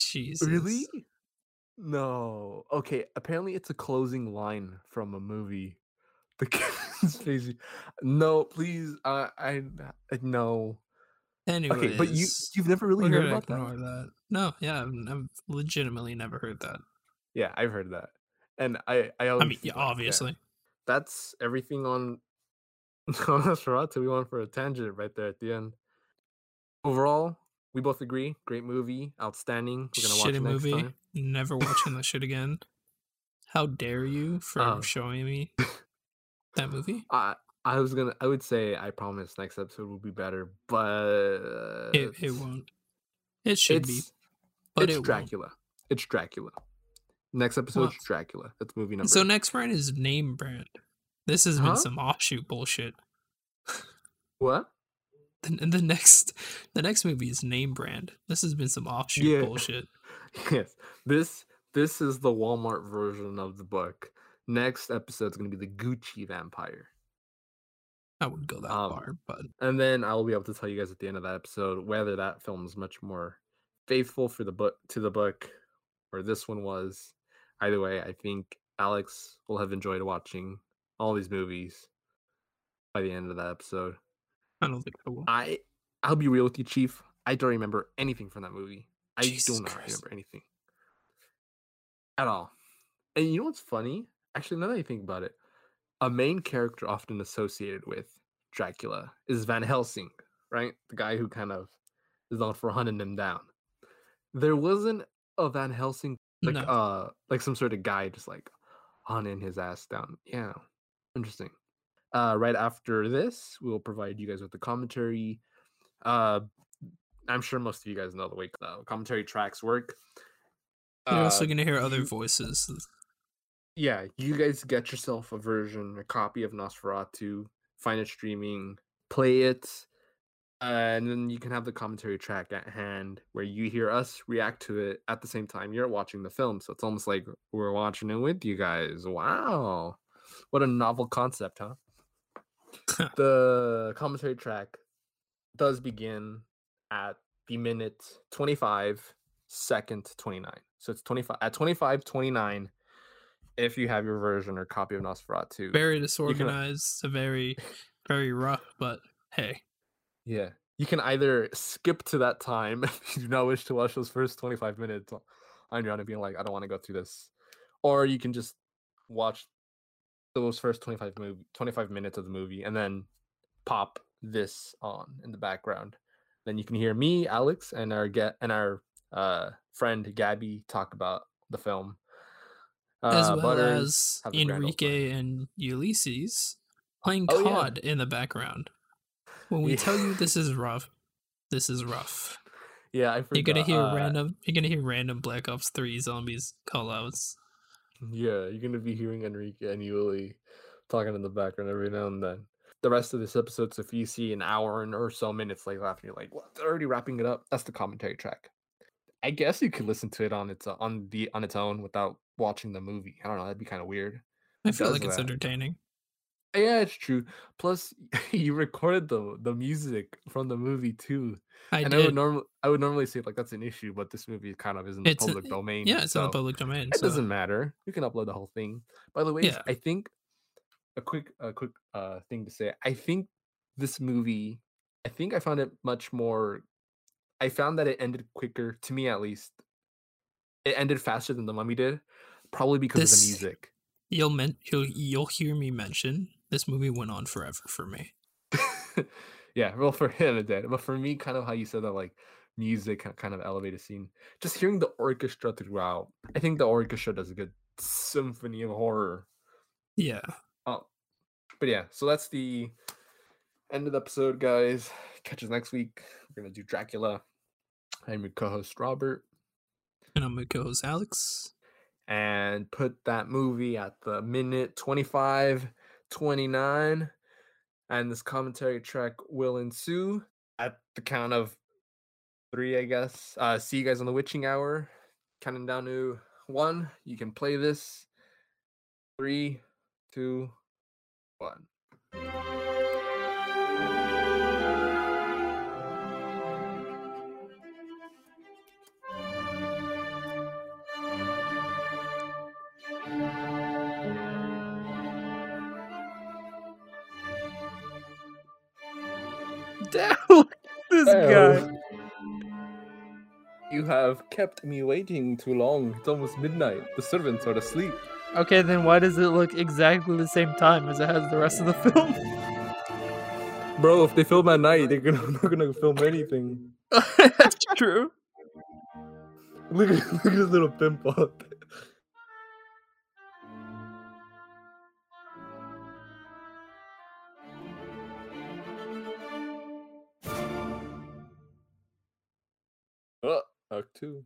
Jesus. really? No. Okay, apparently it's a closing line from a movie. The Kevin Spacey. No, please. Uh, I, I no. Anyways, Okay, but you you've never really heard about that? that. No, yeah, I've, I've legitimately never heard that. Yeah, I've heard that. And I I always I mean, yeah, think, like, yeah. obviously. that's everything on on Nosferatu. We went for a tangent right there at the end. Overall, we both agree. Great movie, outstanding. We're gonna watch Shitty it next movie. time. Never watching that shit again. How dare you for Oh. showing me that movie? I I was gonna. I would say I promise next episode will be better, but It, it won't. It should be, but it's it won't. Dracula. It's Dracula. Next episode's Well, Dracula. That's movie number. So next brand is name brand. This has Huh? been some offshoot bullshit. what? The, the next, the next movie is name brand. This has been some offshoot Yeah. bullshit. Yes. This this is the Walmart version of the book. Next episode's gonna be the Gucci vampire. I wouldn't go that Um, far, but And then I'll be able to tell you guys at the end of that episode whether that film is much more faithful for the book to the book or this one was. Either way, I think Alex will have enjoyed watching all these movies by the end of that episode. I don't think I will. I I'll be real with you, Chief. I don't remember anything from that movie. I Jesus do not Christ. remember anything at all. And you know what's funny? Actually, now that I think about it, a main character often associated with Dracula is Van Helsing, right? The guy who kind of is known for hunting them down. There wasn't a Van Helsing like no, uh like some sort of guy just like hunting his ass down. Yeah, interesting. Uh, right after this, we'll provide you guys with the commentary. Uh, I'm sure most of you guys know the way uh, commentary tracks work. You're also Uh, gonna hear other voices. yeah, you guys get yourself a version, a copy of Nosferatu, find it streaming, play it, and then you can have the commentary track at hand where you hear us react to it at the same time you're watching the film. So it's almost like we're watching it with you guys. Wow. What a novel concept, huh? the commentary track does begin at the minute 25 second 29 so it's 25 at 25 29 if you have your version or copy of nosferatu Very disorganized, very, very rough. But hey, yeah you can either skip to that time if you do not wish to watch those first 25 minutes on your own and being like i don't want to go through this or you can just watch those first 25 movie 25 minutes of the movie and then pop this on in the background then you can hear me alex and our get and our uh friend gabby talk about the film as Uh, well Butters as have the grand Enrique and Ulysses playing Oh, yeah. COD in the background. When we Yeah. tell you this is rough, this is rough. yeah i You're gonna hear uh, random. You're gonna hear random Black Ops Three zombies callouts. Yeah, you're gonna be hearing Enrique and Uly talking in the background every now and then. The rest of this episode, so if you see an hour and or so minutes like left, and you're like, "What? They're already wrapping it up." That's the commentary track. I guess you could listen to it on its on the on its own without watching the movie. I don't know. That'd be kind of weird. I It feel like it's that. entertaining. Yeah, it's true. Plus, you recorded the the music from the movie too. I and I would did. normally I would normally say like that's an issue, but this movie kind of is in the It's a- public domain. yeah, it's in the public domain. It so doesn't matter. You can upload the whole thing. By the way, Yeah. I think a quick a quick uh thing to say. I think this movie I think I found it much more I found that it ended quicker to me at least. It ended faster than the mummy did, probably because of the music. you'll men- you'll you'll hear me mention this movie went on forever for me. yeah, well for him it did. But for me, kind of how you said that like music kind of elevated scene. Just hearing the orchestra throughout. I think the orchestra does a good symphony of horror. Yeah. Oh, but yeah, so that's the end of the episode, guys. Catch us next week. We're gonna do Dracula. I'm your co-host Robert, And I'm my co-host Alex. and put that movie at the minute 25, 29, and this commentary track will ensue at the count of three, I guess. Uh, see you guys on the witching hour. Counting down to one. You can play this. Three, two, one. Damn, this guy. Oh. You have kept me waiting too long. It's almost midnight. The servants are asleep. Okay, then why does it look exactly the same time as it has the rest of the film? Bro, if they film at night, they're gonna not gonna film anything. That's true. Look at look at this little pimple. Oh, Act two.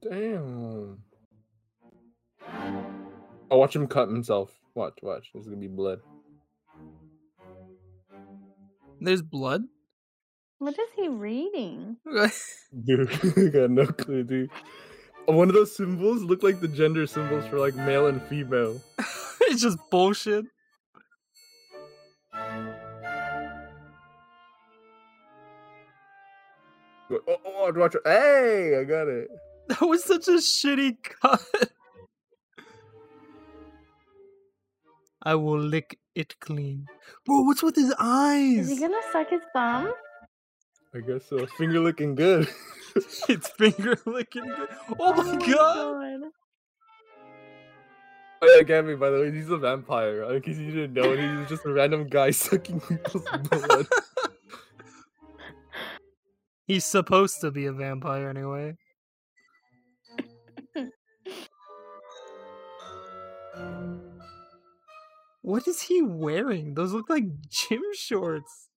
Damn. I'll watch him cut himself. Watch, watch. There's gonna be blood. There's blood. What is he reading? Dude, I got no clue, dude. One of those symbols look like the gender symbols for like male and female. it's just bullshit. Oh, oh, oh, watch, watch. Hey, I got it. That was such a shitty cut. I will lick it clean. Bro, what's with his eyes? Is he gonna suck his thumb? I guess so. Finger looking good. it's finger looking good. Oh my oh god. god. Oh yeah, Gabby, by the way, he's a vampire. In case you didn't know, he's just a random guy sucking people's blood. He's supposed to be a vampire anyway. What is he wearing? Those look like gym shorts.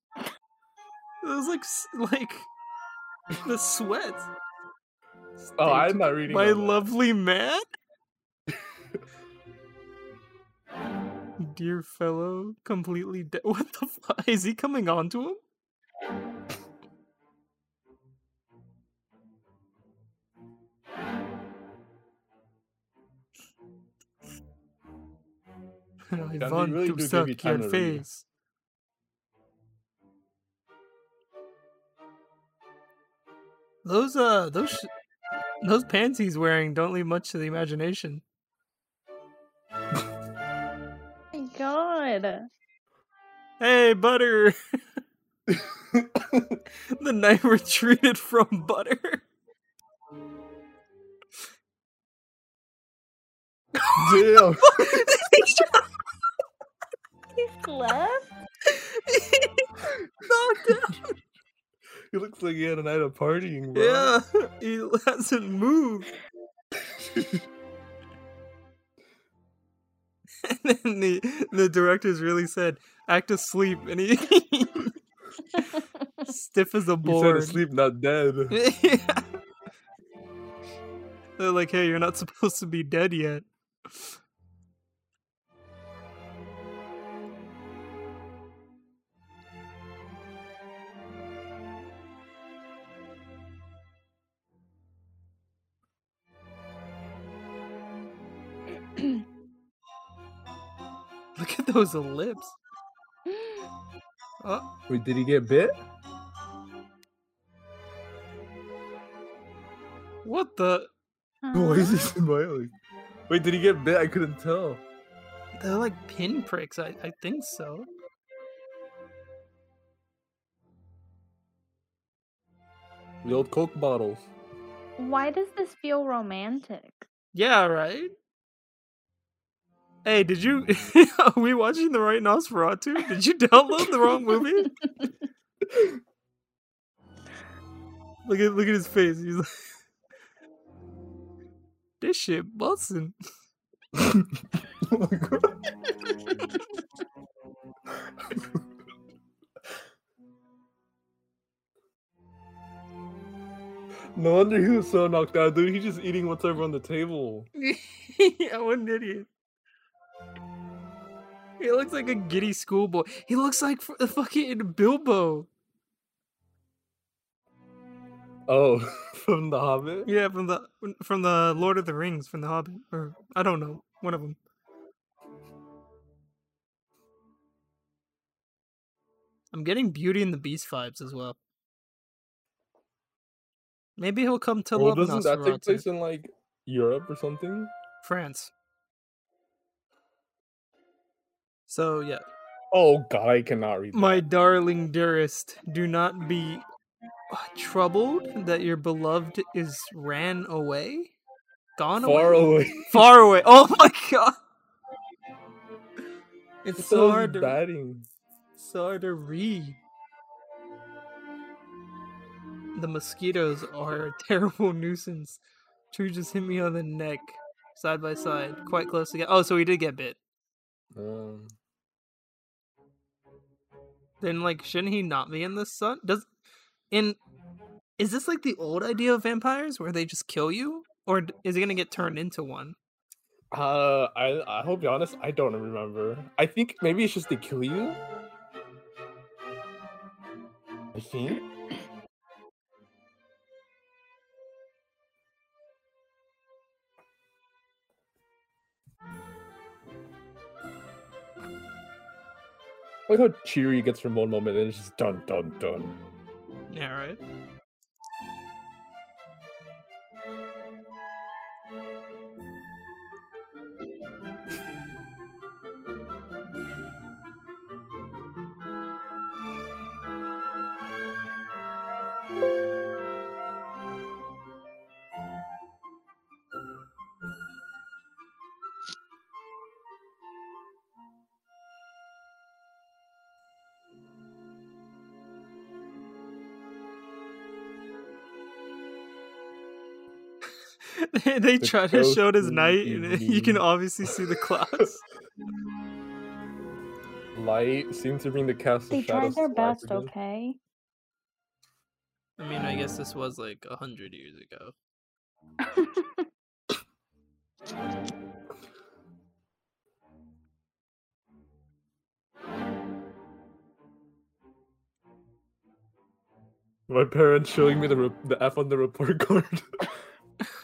Those like like the sweats. Oh, I'm not reading. My lovely man. Dear fellow, completely dead. What the fuck? Is he coming on to him? I they want really to do give suck your face. Those uh those sh- those pants he's wearing don't leave much to the imagination. my god. Hey, Butter. the night retreated from Butter. Damn. He slept? Knocked out. he looks like he had a night of partying, bro. Yeah, he hasn't moved. and then the the directors really said, "Act asleep," and he stiff as a He said board. asleep, not dead. Yeah. They're like, "Hey, you're not supposed to be dead yet." Look at those lips. Oh, Wait, did he get bit? what the? Why is he smiling? Wait, did he get bit? I couldn't tell. They're like pinpricks. I I think so. The old Coke bottles. Why does this feel romantic? Yeah, right. Hey, did you? Are we watching the right Nosferatu? Did you download the wrong movie? Look at look at his face. He's like, this shit busting. oh my god. no wonder he was so knocked out, dude. He's just eating what's over on the table. yeah, what an idiot. He looks like a giddy schoolboy. He looks like f- fucking Bilbo. Oh, from The Hobbit? Yeah, from the from the Lord of the Rings, from the Hobbit, or I don't know, one of them. I'm getting Beauty and the Beast vibes as well. Maybe he'll come to Well, love doesn't that take place in like Europe or something? France. So yeah, Oh god, I cannot read. my that. darling dearest, do not be uh, troubled that your beloved is ran away, gone far away, away. far away. Oh my god, it's It's so hard to batting. so hard to read. The mosquitoes are a terrible nuisance. True just hit me on the neck, side by side, quite close together. Oh, so he did get bit. Um, Then, like, shouldn't he not be in the sun? Does in is this like the old idea of vampires where they just kill you, or is he gonna get turned into one? uh, I I hope be honest, I don't remember. I think maybe it's just they kill you. I think. Look how cheery he gets from one moment, and it's just dun dun dun. Yeah, right. they The try to show it as night, and you can obviously see the clouds. Light seems to bring the castle They shadows tried their to life best, again. okay? I mean, I guess this was like a hundred years ago. My parents showing me the re- the F on the report card.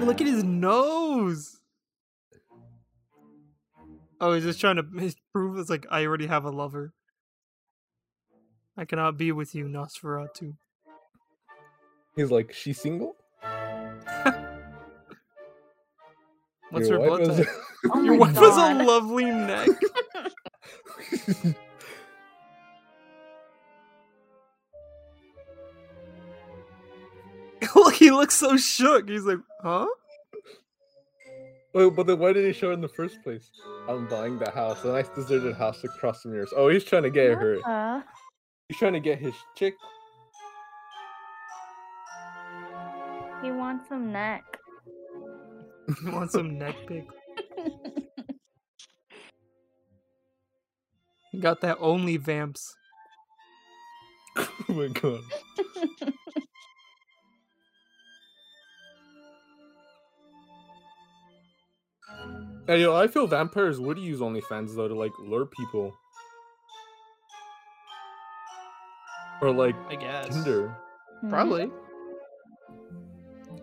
Look at his nose. Oh, he's just trying to prove it's like I already have a lover. I cannot be with you, Nosferatu. He's like, she's single. What's Your her blood is- type? Oh Your my wife has a lovely neck. He looks so shook. He's like, huh? Wait, but then why did he show it in the first place? I'm buying the house, a nice deserted house across from yours. Oh, he's trying to get her. He's trying to get his chick. he wants some neck. he wants some neck pick. You got that only vamps. oh my god. Hey, yo, I feel vampires would use OnlyFans though to like lure people. Or like I guess. Tinder. Mhm. Probably.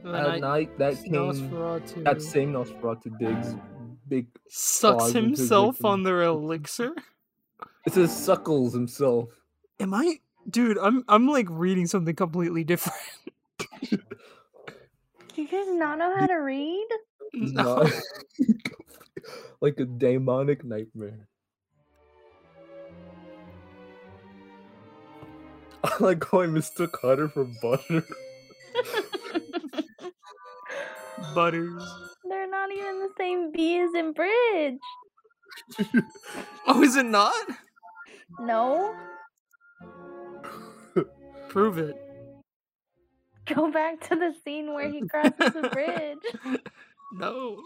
And then At night, that came. Nosferatu That same Nosferatu digs big. sucks claws into his himself on their elixir. It says suckles himself. Am I, dude? I'm I'm like reading something completely different. Do you guys not know how to read? It's No. not like a demonic nightmare. I like how I mistook Carter for butter. Butters. They're not even the same B as in bridge. Oh, is it not? No. Prove it. Go back to the scene where he crosses the bridge. No.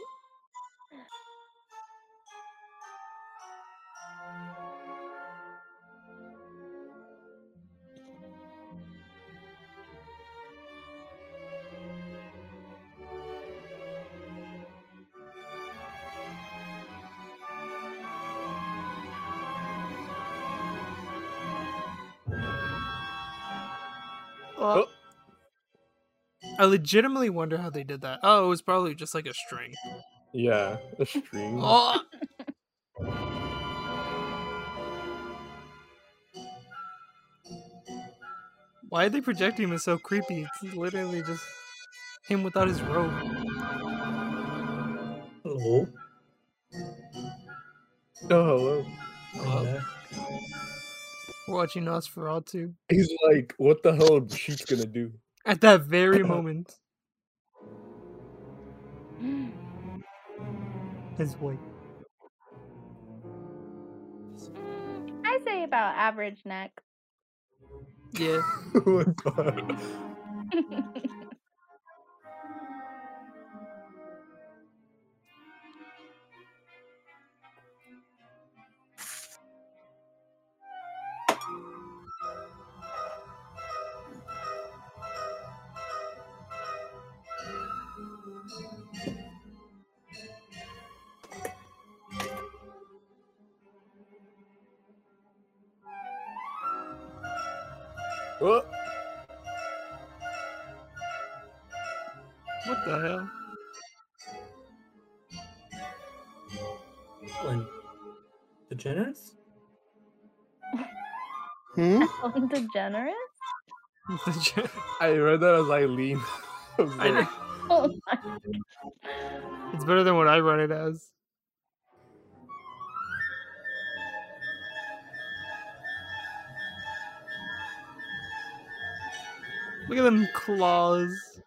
I legitimately wonder how they did that. Oh, it was probably just like a string. Yeah, a string. Oh. Why are they projecting him as so creepy? It's literally just him without his robe. Hello. Oh, hello. Hello? Yeah. We're watching Nosferatu. He's like, what the hell is gonna do? At that very moment, his wife. I say about average neck. Yeah. oh my god. Ellen DeGeneres? I read that as Eileen. I I like, Oh my It's better than what I run it as. Look at them claws.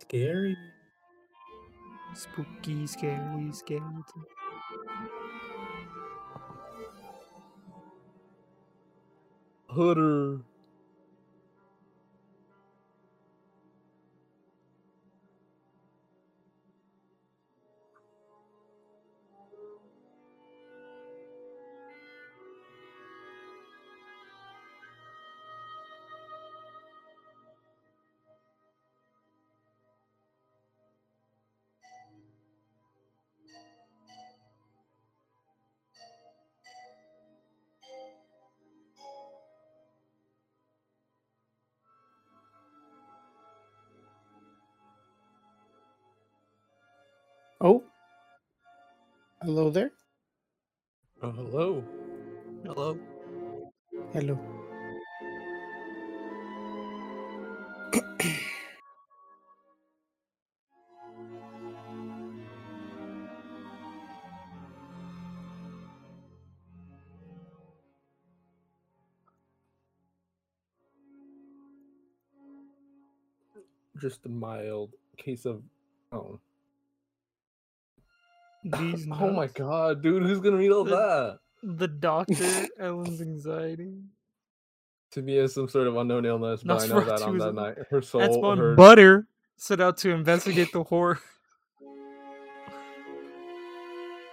Scary. Spooky, scary, skeleton. Hooder. Hello there. Oh, hello. Hello. Hello. Just a mild case of. Oh. These oh my god, dude, who's gonna read all The- that? The doctor, Ellen's anxiety. To me, as some sort of unknown illness, but I know that on that night, her soul. That's her- Butter set out to investigate the horror.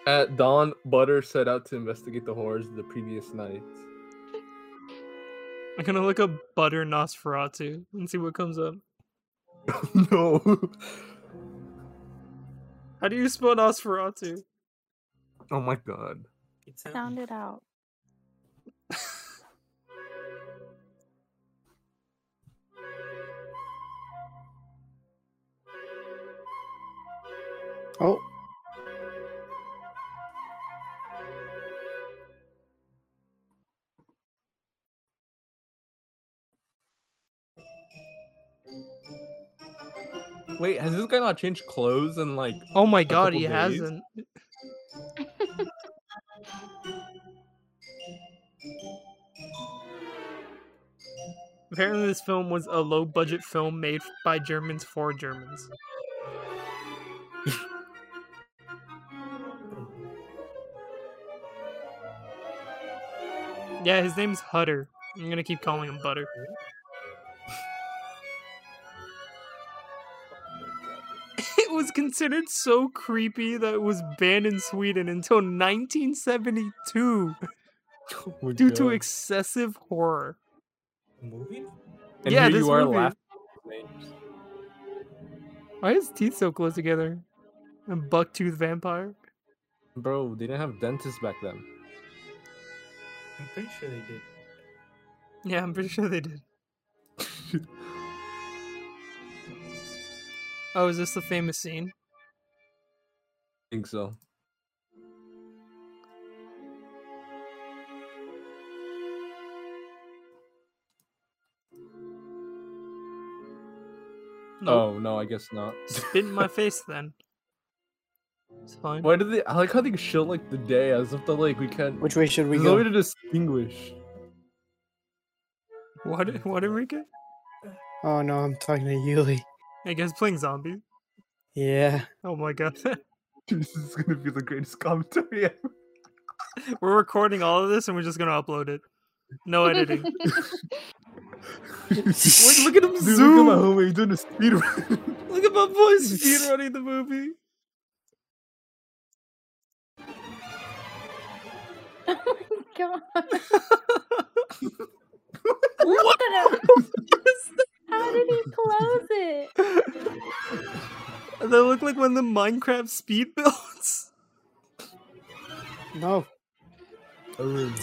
At dawn, Butter set out to investigate the horrors of the previous night. I'm gonna look up Butter Nosferatu and see what comes up. no. How do you spell Nosferatu? Oh my god. It sounds Sound it out. Oh. Wait, has this guy not changed clothes in like? Oh my god, he days? hasn't. Apparently, this film was a low budget film made by Germans for Germans. Yeah, his name's Hutter. I'm gonna keep calling him Butter. Considered so creepy that it was banned in Sweden until 1972 Oh my due to excessive horror. movie? And yeah, this you are movie. laughing. at his names. Why is teeth so close together? A bucktooth vampire. Bro, they didn't have dentists back then. I'm pretty sure they did. Yeah, I'm pretty sure they did. Oh, is this the famous scene? I think so. Nope. Oh no, I guess not. Spit in my face then. It's fine. Why did they? I like how they show like the day as if the like we can't. Which way should we There's no way to distinguish. What? What, Enrique? Oh no, I'm talking to Uly. I guess playing zombies. Yeah. Oh my god. this is gonna be the greatest commentary ever. we're recording all of this and we're just gonna upload it. No editing. Wait, look at him Dude, zoom. look at my homie he's doing a speed run. Look at my boy speed running the movie. Oh my god. what? The- How did he close it? They look like one of the Minecraft speed builds. No. Ellen,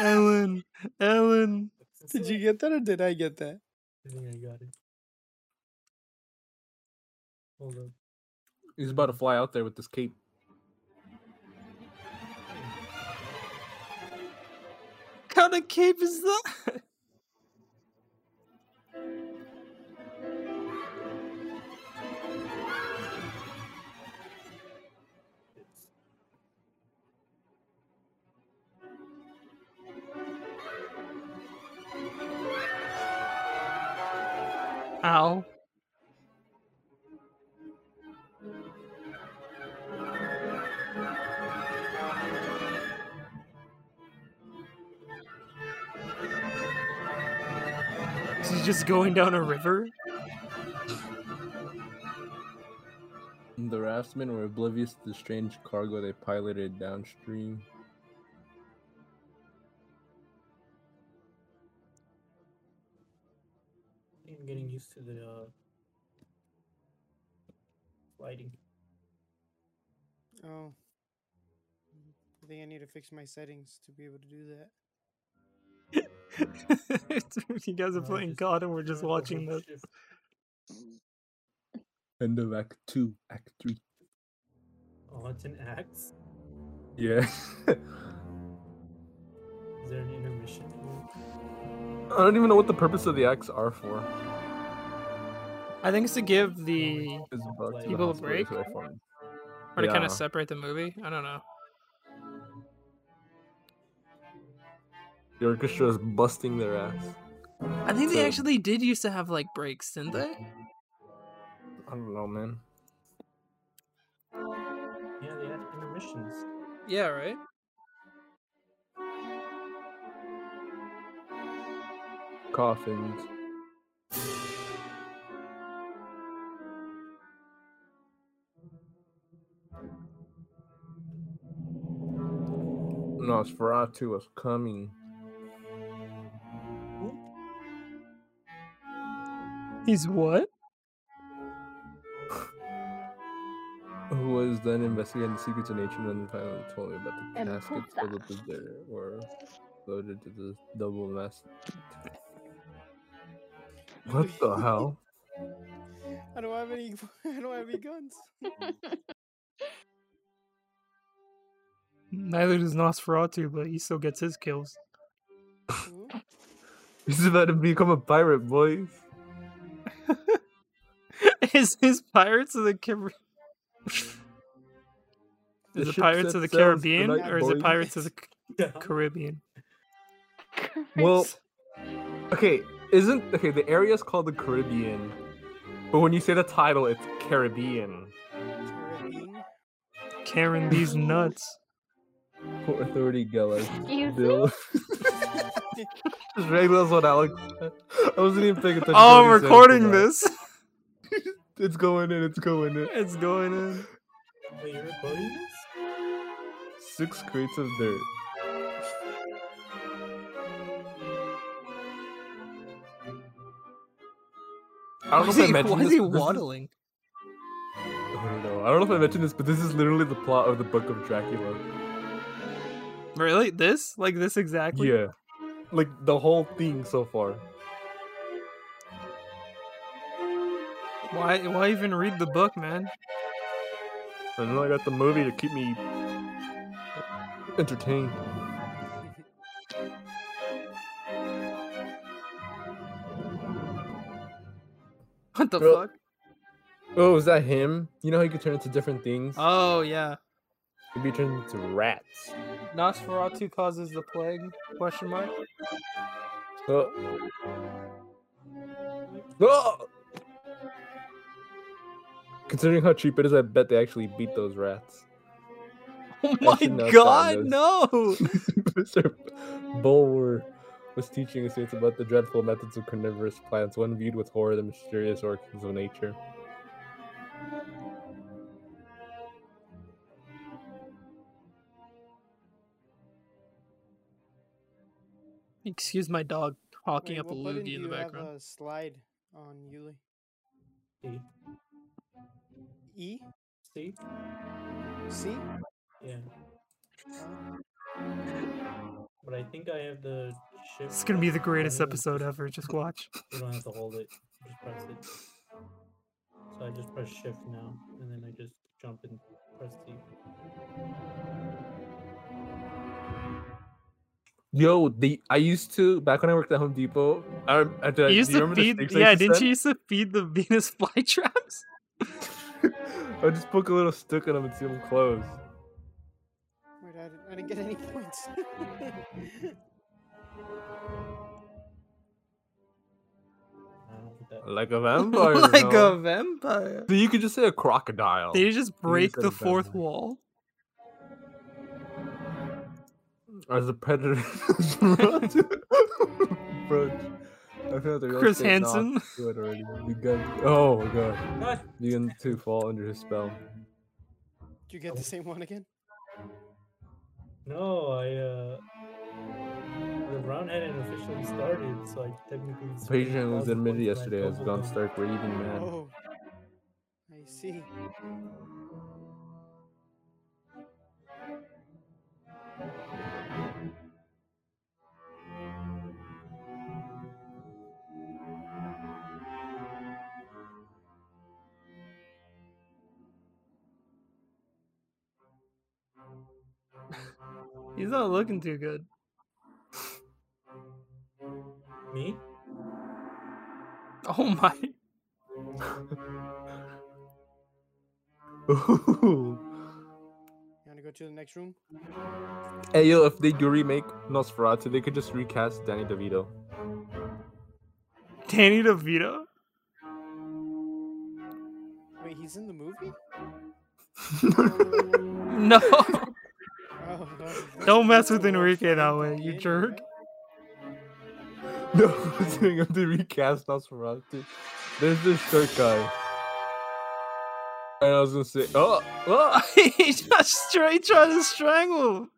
Ellen, Ellen. Did you get that or did I get that? I think I got it. Hold on. He's about to fly out there with this cape. What kind of cape is that? Ow. He's just going down a river. The raftsmen were oblivious to the strange cargo they piloted downstream. Getting used to the uh, lighting. Oh. I think I need to fix my settings to be able to do that. you guys are No, playing just COD and we're just watching over the. shift. End of Act 2, Act 3. Oh, it's an axe. Yeah. Is there an intermission? I don't even know what the purpose of the acts are for. I think it's to give the It's about the People a break? to their farm. or to kind of separate the movie. I don't know. The orchestra is busting their ass. I think they actually did used to have like breaks, didn't they? I don't know, man. Yeah, they had intermissions. Yeah, right. Coffins. Nosferatu was coming. He's what? Who was then investigating the secrets of nature and then finally told me about the And caskets Puta. filled with there were loaded to the double mass. What the hell? I don't have any. I don't have any guns. Neither does Nosferatu, but he still gets his kills. He's about to become a pirate, boys. is his Pirates of the Caribbean? The Is it Pirates of the Caribbean tonight, or is it. Pirates of the Yeah. Caribbean? Well, okay, isn't okay? The area is called the Caribbean, but when you say the title, it's Caribbean. Caribbean. Karen these nuts. Port Authority Geller. Excuse me? Just regular what Alex. I wasn't even paying attention. Oh, I'm recording this. It's going in. It's going in. It's going in. Wait, you're recording this? Six crates of dirt. I don't know Why is if I he, mentioned why is this, he but this is- waddling? I don't know. I don't know if I mentioned this, but this is literally the plot of the Book of Dracula. Really? This? Like this exactly? Yeah, like the whole thing so far. Why? Why even read the book, man? And then I got the movie to keep me entertained. What the Bro- fuck? Oh, is that him? You know how you could turn into different things? Oh yeah. Maybe you turn into rats. Nosferatu causes the plague? Question mark. Oh. Oh! Considering how cheap it is, I bet they actually beat those rats. Oh my god, no! Mr. Bulwer was teaching us about the dreadful methods of carnivorous plants, one viewed with horror the mysterious organs of nature. Excuse my dog hawking Wait, up a what loogie in the you background. Have a slide on Uly. See? E. See? C. Yeah. Uh, But I think I have the shift. It's gonna be the greatest episode ever. Just watch. You don't have to hold it. Just press it. So I just press shift now, and then I just jump and press C. Yo, the I used to back when I worked at Home Depot. I, rem- I, did, You used do you to remember the feed, I yeah. used Didn't send? you used to feed the Venus flytraps? I just poke a little stick in them and see them close. wait, I didn't, I didn't get any points. I don't think that. Like a vampire. like no? a vampire. So you could just say a crocodile. Did you just break said the fourth vampire. wall? As a predator. Bro, I feel like the real Chris Hansen. to it already. Begun. Oh my god. What? Begun to fall under his spell. You get the same one again? No, I uh the round hadn't officially started, so I technically The spent patient was admitted points and I yesterday has doubled gone them. stark raving mad. Oh. I see. He's not looking too good. Me? Oh my. Ooh. You wanna go to the next room? hey yo, if they do remake Nosferatu, they could just recast Danny DeVito. Danny DeVito? Wait, he's in the movie? No. No, Don't mess with Enrique that way, you jerk. no, doing up to recast Nosferatu? There's this short guy. And I was gonna say, oh, oh. he just straight trying to strangle him.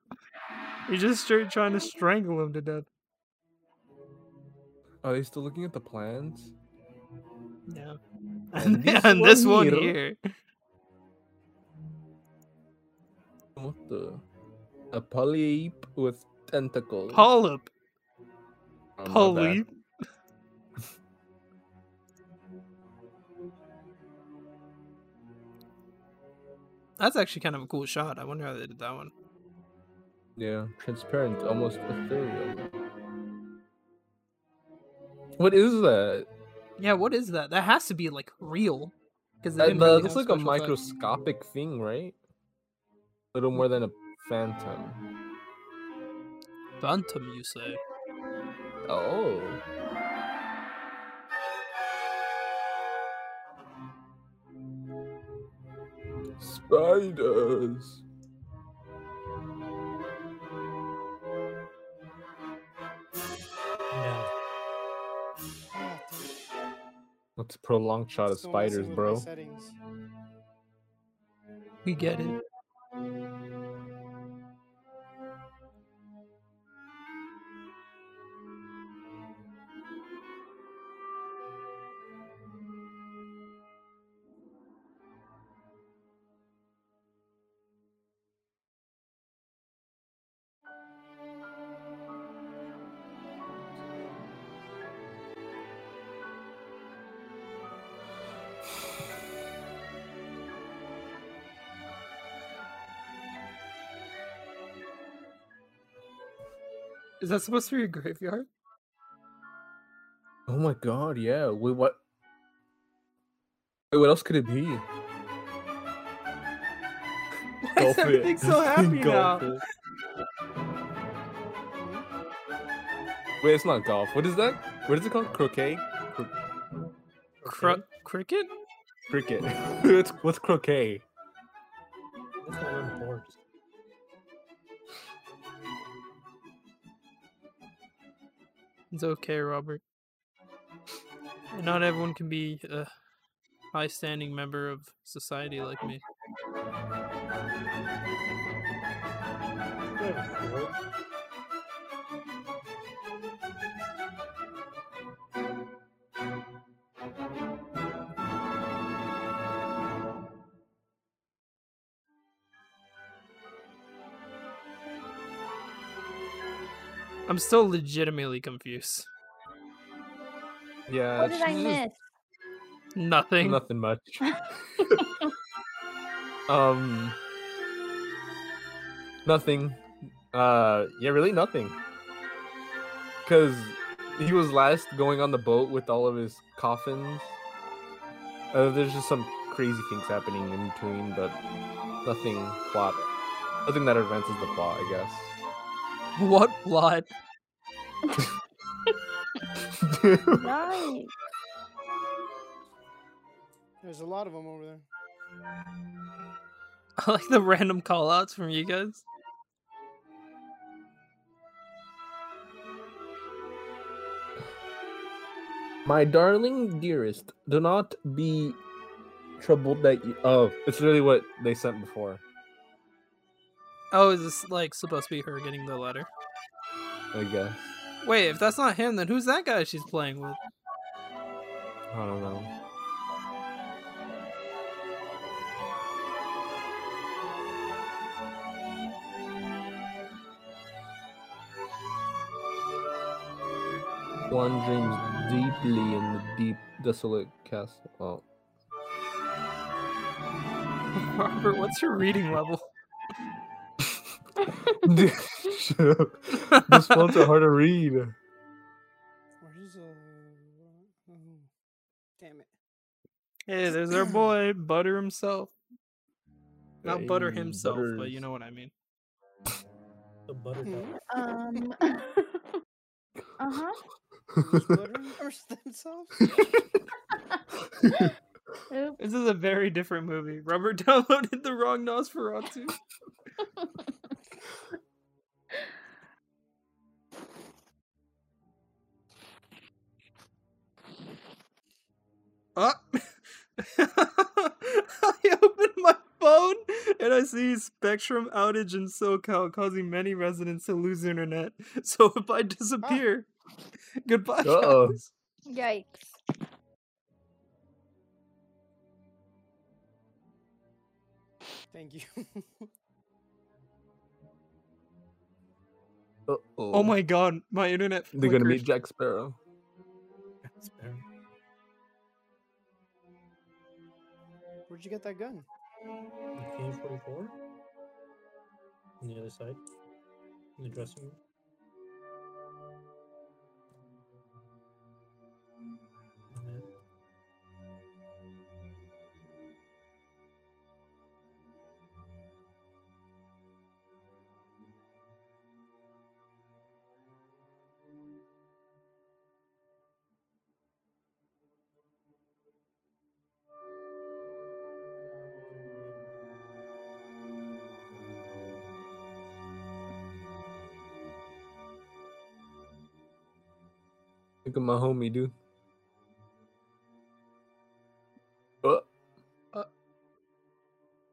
He just straight trying to strangle him to death. Are they still looking at the plans? Yeah. And And, this and this one one here. here. What the? A polyp with tentacles. Polyp. Polyp. That's actually kind of a cool shot. I wonder how they did that one. Yeah, transparent, almost ethereal. What is that? Yeah, what is that? That has to be like real. Because That, that looks like a microscopic thing, right? A Little more than a phantom. Phantom, you say? Oh. Spiders. No. Dude, What's a prolonged shot of spiders, bro? We get it. Is that supposed to be a graveyard? Oh my god, yeah. Wait, what? Wait, what else could it be? Why is everything so happy now? it. Hmm? Wait, it's not golf. What is that? What is it called? Croquet? Cro- Cro- cricket? cricket. what's, what's croquet? It's okay, Robert. Not everyone can be a high standing member of society like me. Do I'm still legitimately confused. Yeah. What did I she's just- miss? Nothing. Nothing much. um. Nothing. Uh, yeah, really nothing. Cause he was last going on the boat with all of his coffins. Uh, there's just some crazy things happening in between, but nothing plot. Nothing that advances the plot, I guess. What plot? Right. There's a lot of them over there. I like the random call outs from you guys. My darling dearest, do not be troubled that you. Oh, it's really what they sent before. Oh, is this like supposed to be her getting the letter? I guess. Wait, if that's not him, then who's that guy she's playing with? I don't know. One dreams deeply in the deep, desolate castle. Oh. Robert, what's your reading level? Dude, shut up. This fonts are hard to read. Where's uh? oh, damn it. Hey, there's our boy, Butter himself. Not Butter Hey, himself, but you know what I mean. The buttercup. Um. uh huh. Who's buttering first themselves? Oops. This is a very different movie. Robert downloaded the wrong Nosferatu. Ah. I open my phone and I see Spectrum outage in SoCal causing many residents to lose internet. So if I disappear, goodbye, Uh-oh. guys. Yikes. Thank you. Uh-oh. Oh my god, my internet. They're gonna meet. Jack Sparrow. Sparrow. Where'd you get that gun? The K44. On the other side. In the dressing room. Look at my homie, dude. Uh. Uh.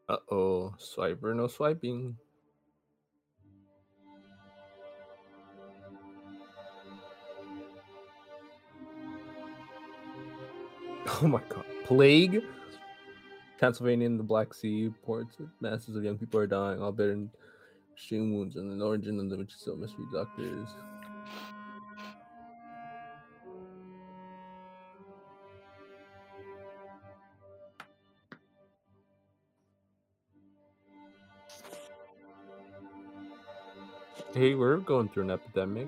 Uh-oh. Swiper, no swiping. Oh my god. Plague? Transylvania and the Black Sea ports. Masses of young people are dying, all better in extreme wounds, and the origin of the which is still mystery. Doctors. Hey, we're going through an epidemic.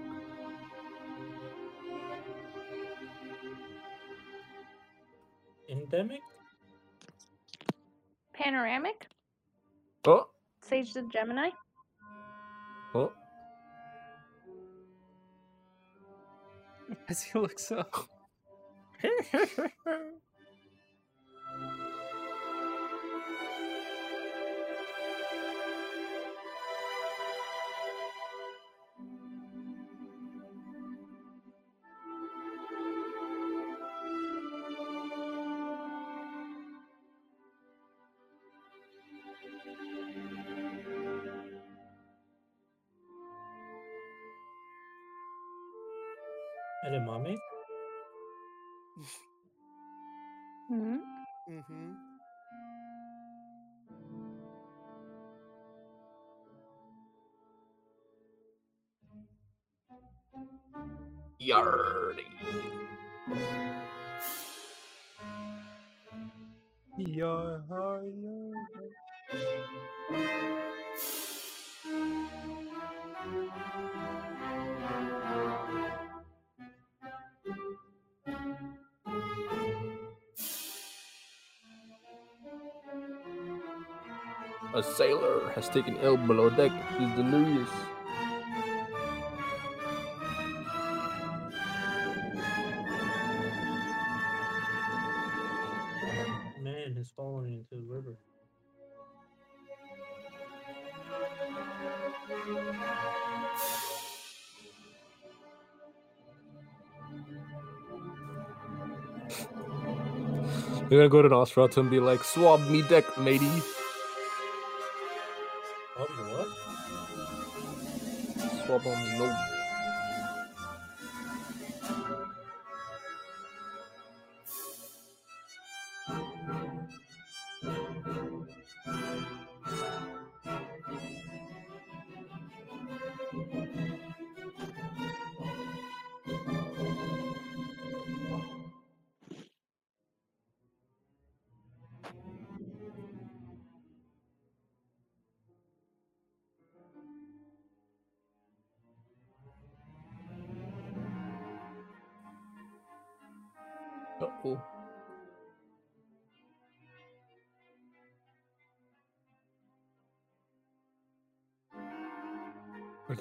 Endemic? Panoramic? Oh, Sage the Gemini? oh. As he looks up. Edamame? A sailor has taken ill below deck. He's delirious. Man has fallen into the river. You're gonna go to Nosferatu and be like, swab me deck, matey. 我帮你弄。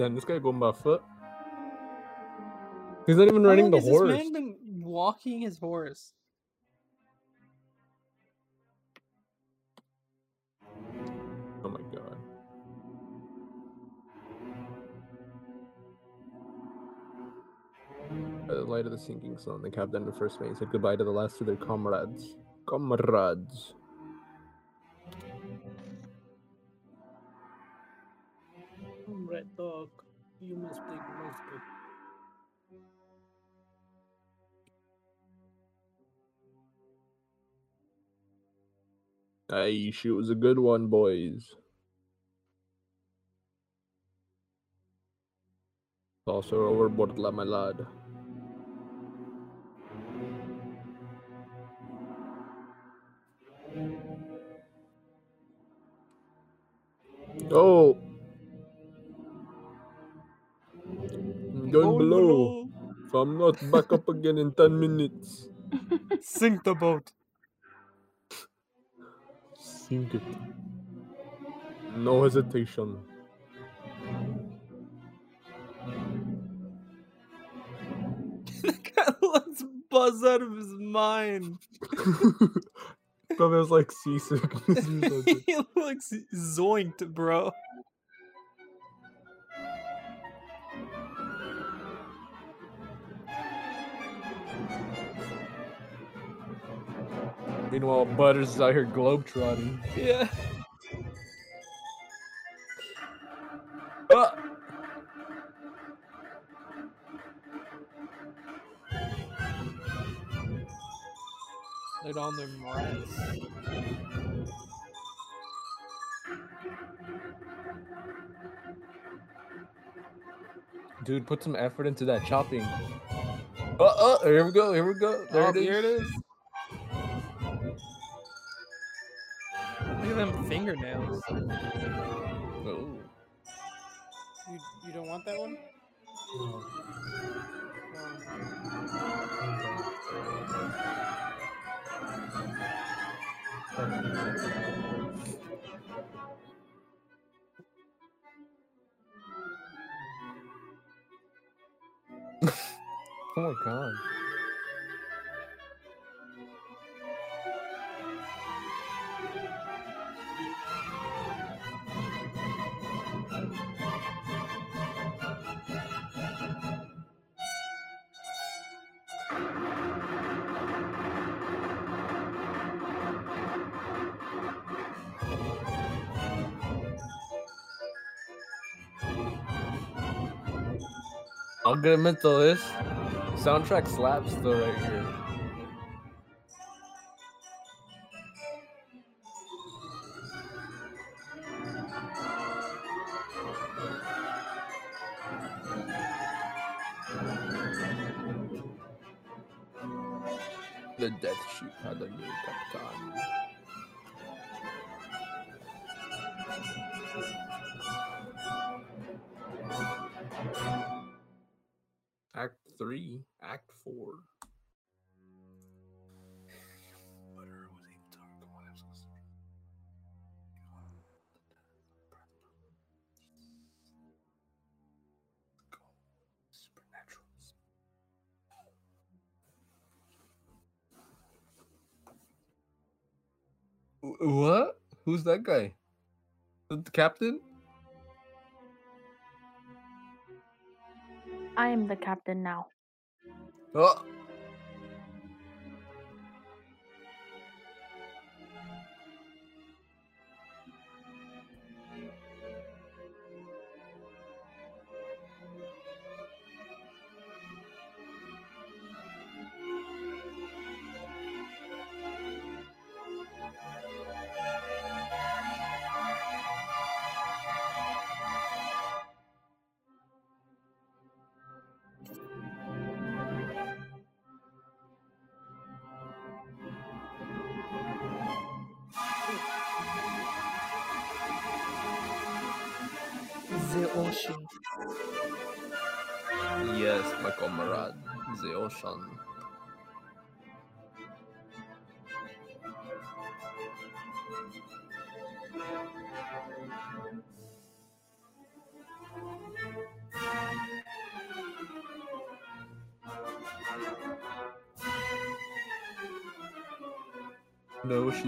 10. This guy going by foot. He's not even riding the horse. This man been walking his horse. Oh my god. By the light of the sinking sun, the captain and the first mate said goodbye to the last of their comrades. Comrades. Aye, she was a good one, boys. Toss her overboard, la my lad. Oh! I'm going oh, below. If I'm not back up again in 10 minutes. Sink the boat. Sink it. No hesitation. that guy looks buzzed out of his mind. Probably was like seasickness or he looks zoinked, bro. Meanwhile, Butters is out here globetrotting. Yeah. Ah! They're on their rats. Dude, put some effort into that chopping. Uh, uh, here we go, here we go. There oh, it is. here it is. Fingernails. Oh. You you don't want that one? Oh my god. I'll get. Soundtrack slaps though right here. Who's that guy? The captain? I am the captain now. Oh.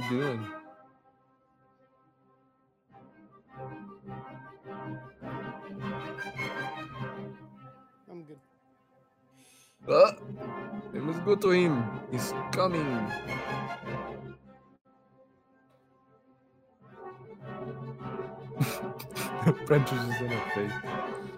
Doing? I'm good. Ah, we must go to him. He's coming. French is in her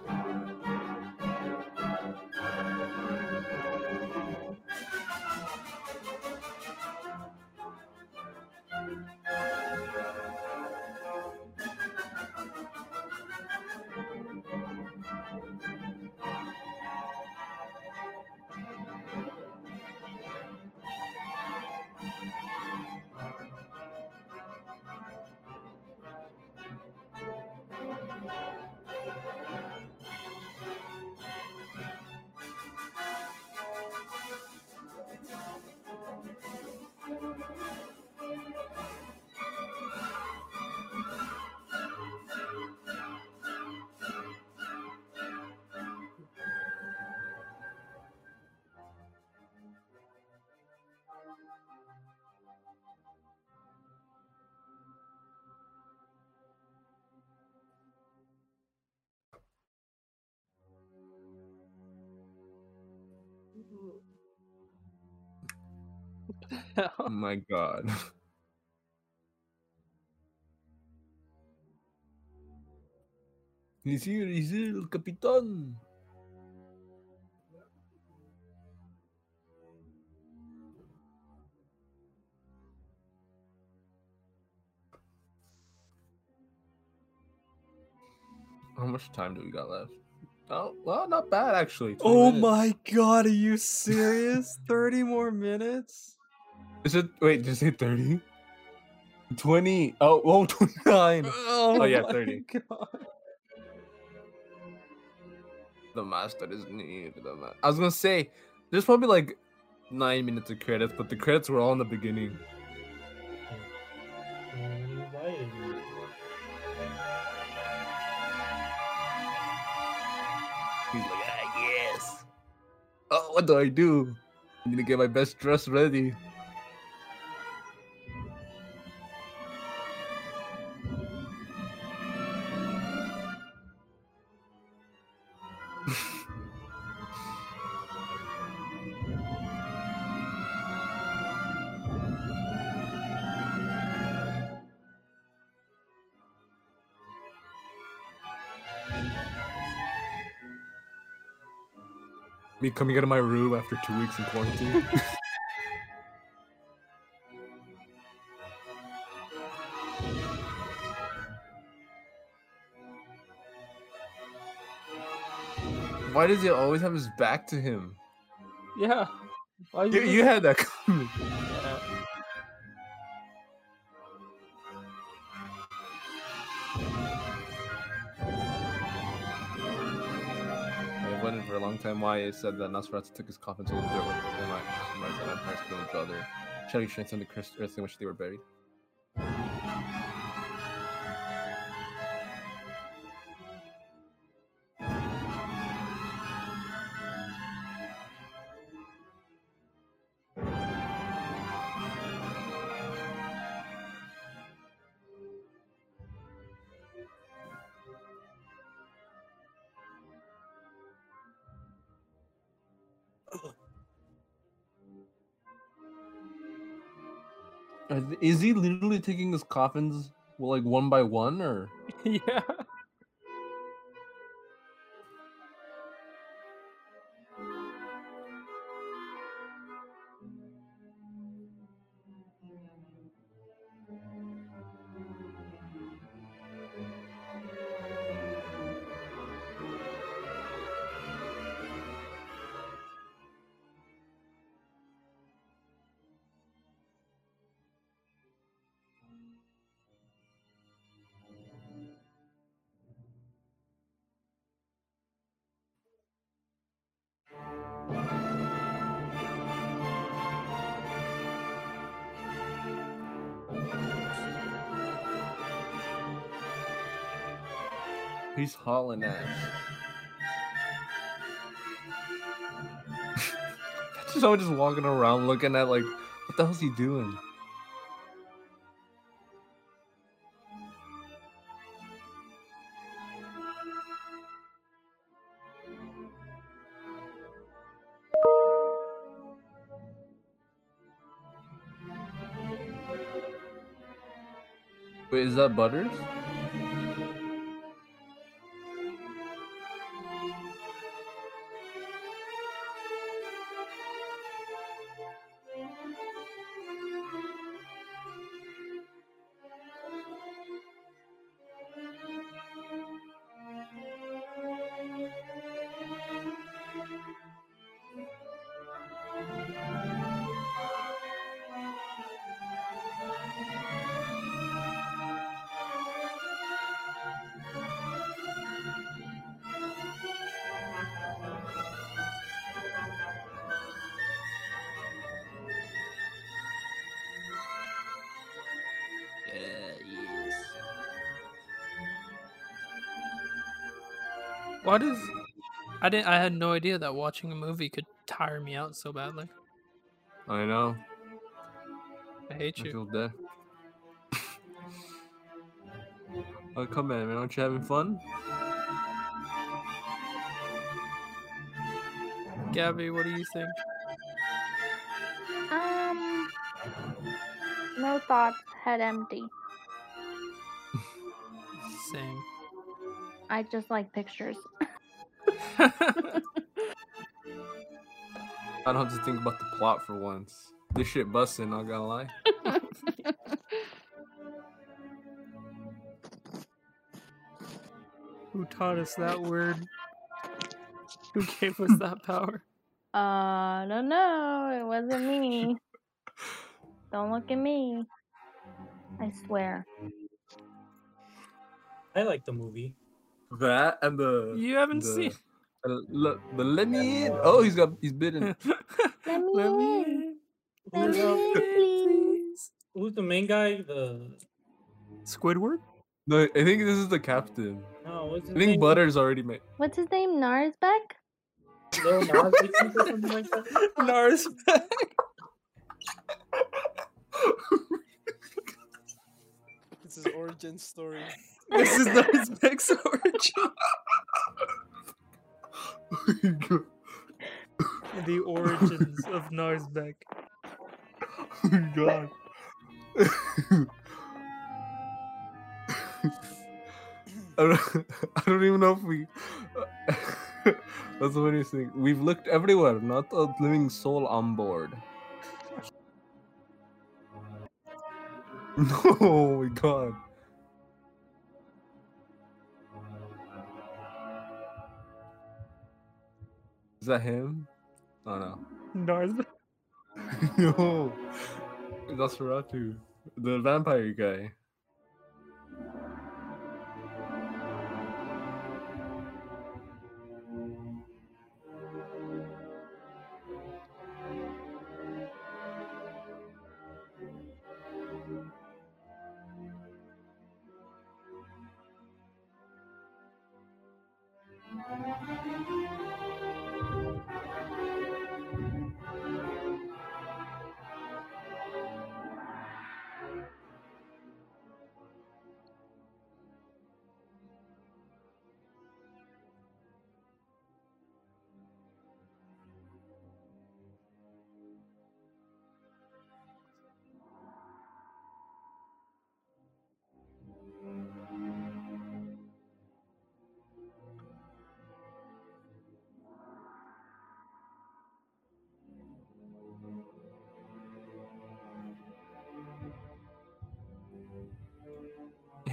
face. Oh my god. He's here, he's here, el capitán. How much time do we got left? Oh, well, not bad actually. 20 Oh minutes. my god, are you serious? 30 more minutes? Is it wait, did you say 30? 20. Oh, oh 29. Oh, Oh, yeah, 30. God. The master is near. The ma- I was gonna say there's probably like nine minutes of credits, but the credits were all in the beginning. He's like, ah, yes. Oh, what do I do? I need to get my best dress ready. Me coming out of my room after two weeks in quarantine. Why does he always have his back to him? Yeah. Why You, you had that coming. Time why it said that Nosferatu took his coffin to the dirt with the Mark and Empire School each other. Shouting strength on the crest earth in which they were buried. Is he literally taking his coffins like one by one, or yeah. Imagine Someone just walking around looking at like, what the hell's he doing? Wait, is that Butters? Why does I didn't? I had no idea that watching a movie could tire me out so badly. I know. I hate I you. feel dead. oh, come on, man. Aren't you having fun? Gabby, what do you think? Um, no thoughts, head empty. Same. I just like pictures. I don't have to think about the plot for once. This shit busting, not gonna lie. Who taught us that word? Who gave us that power? Uh, no, don't. It wasn't me. Don't look at me. I swear. I like the movie. That and the You haven't the, seen. The, le- the let me in. Oh, he's got he's bitten. Let me Let in. in. Let Who's, me in, please. who's the main guy? The Squidward? No, I think this is the captain. no, what's his I think name? Butters already made. What's his name? Narsbeck? Lil Nas, I think, or something like that. Nars. It's his origin story. this is Narsbeck's origin. the origins of Narsbeck. Oh my god. I don't, I don't even know if we. That's the funniest thing. We've looked everywhere, not a living soul on board. No, oh my god. Is that him? Oh no. No. Nosferatu. The vampire guy.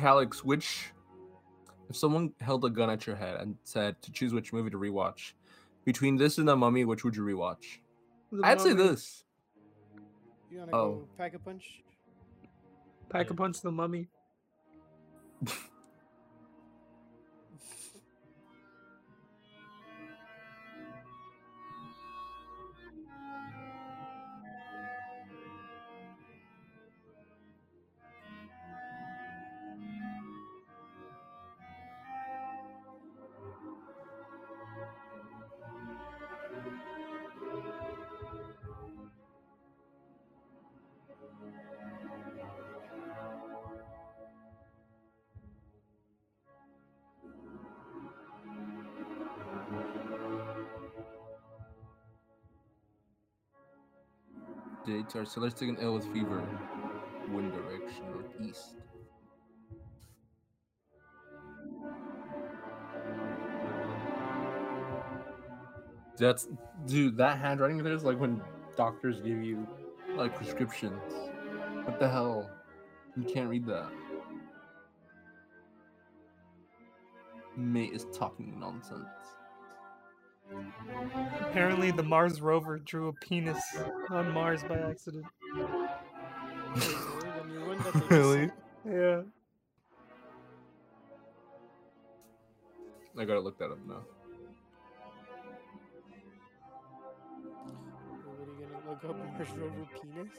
Alex, which if someone held a gun at your head and said to choose which movie to rewatch between this and the mummy, which would you rewatch? The I'd say this. You wanna Oh. go pack a punch? Pack a punch the mummy. Updates are Celestic and ill with fever. Wind direction northeast. That's dude. That handwriting there is like when doctors give you like prescriptions. What the hell? You can't read that. Mate is talking nonsense. Apparently, the Mars rover drew a penis on Mars by accident. Really? The new one that they just Really? sent? Yeah. I gotta look that up now. What are you gonna look up Mars rover penis?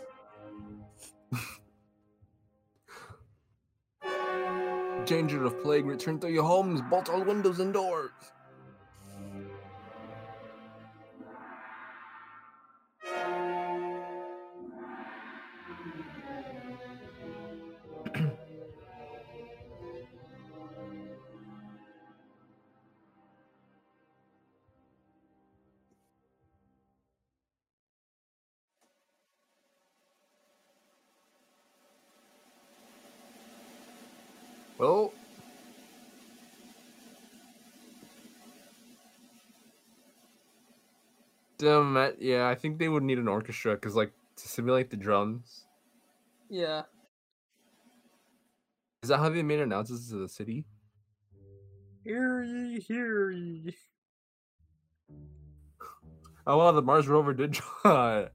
Danger of plague, return to your homes, bolt all windows and doors. Yeah, I think they would need an orchestra because, like, to simulate the drums. Yeah. Is that how they made announcements to the city? Hear ye, hear ye. Oh well, the Mars rover did try.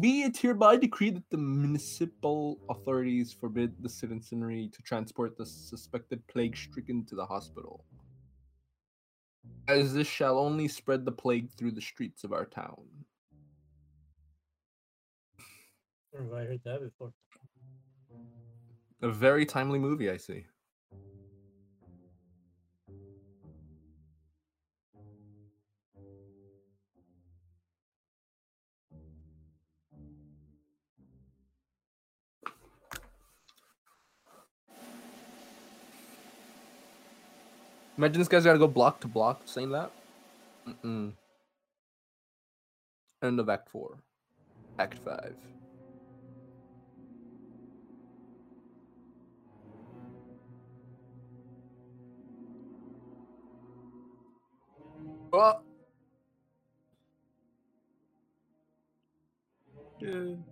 Be it hereby decreed that the municipal authorities forbid the citizenry to transport the suspected plague stricken to the hospital. As this shall only spread the plague through the streets of our town. I heard that before? A very timely movie, I see. Imagine this guy's got to go block to block saying that. Mm-mm. End of Act 4. Act 5. Oh! Dude.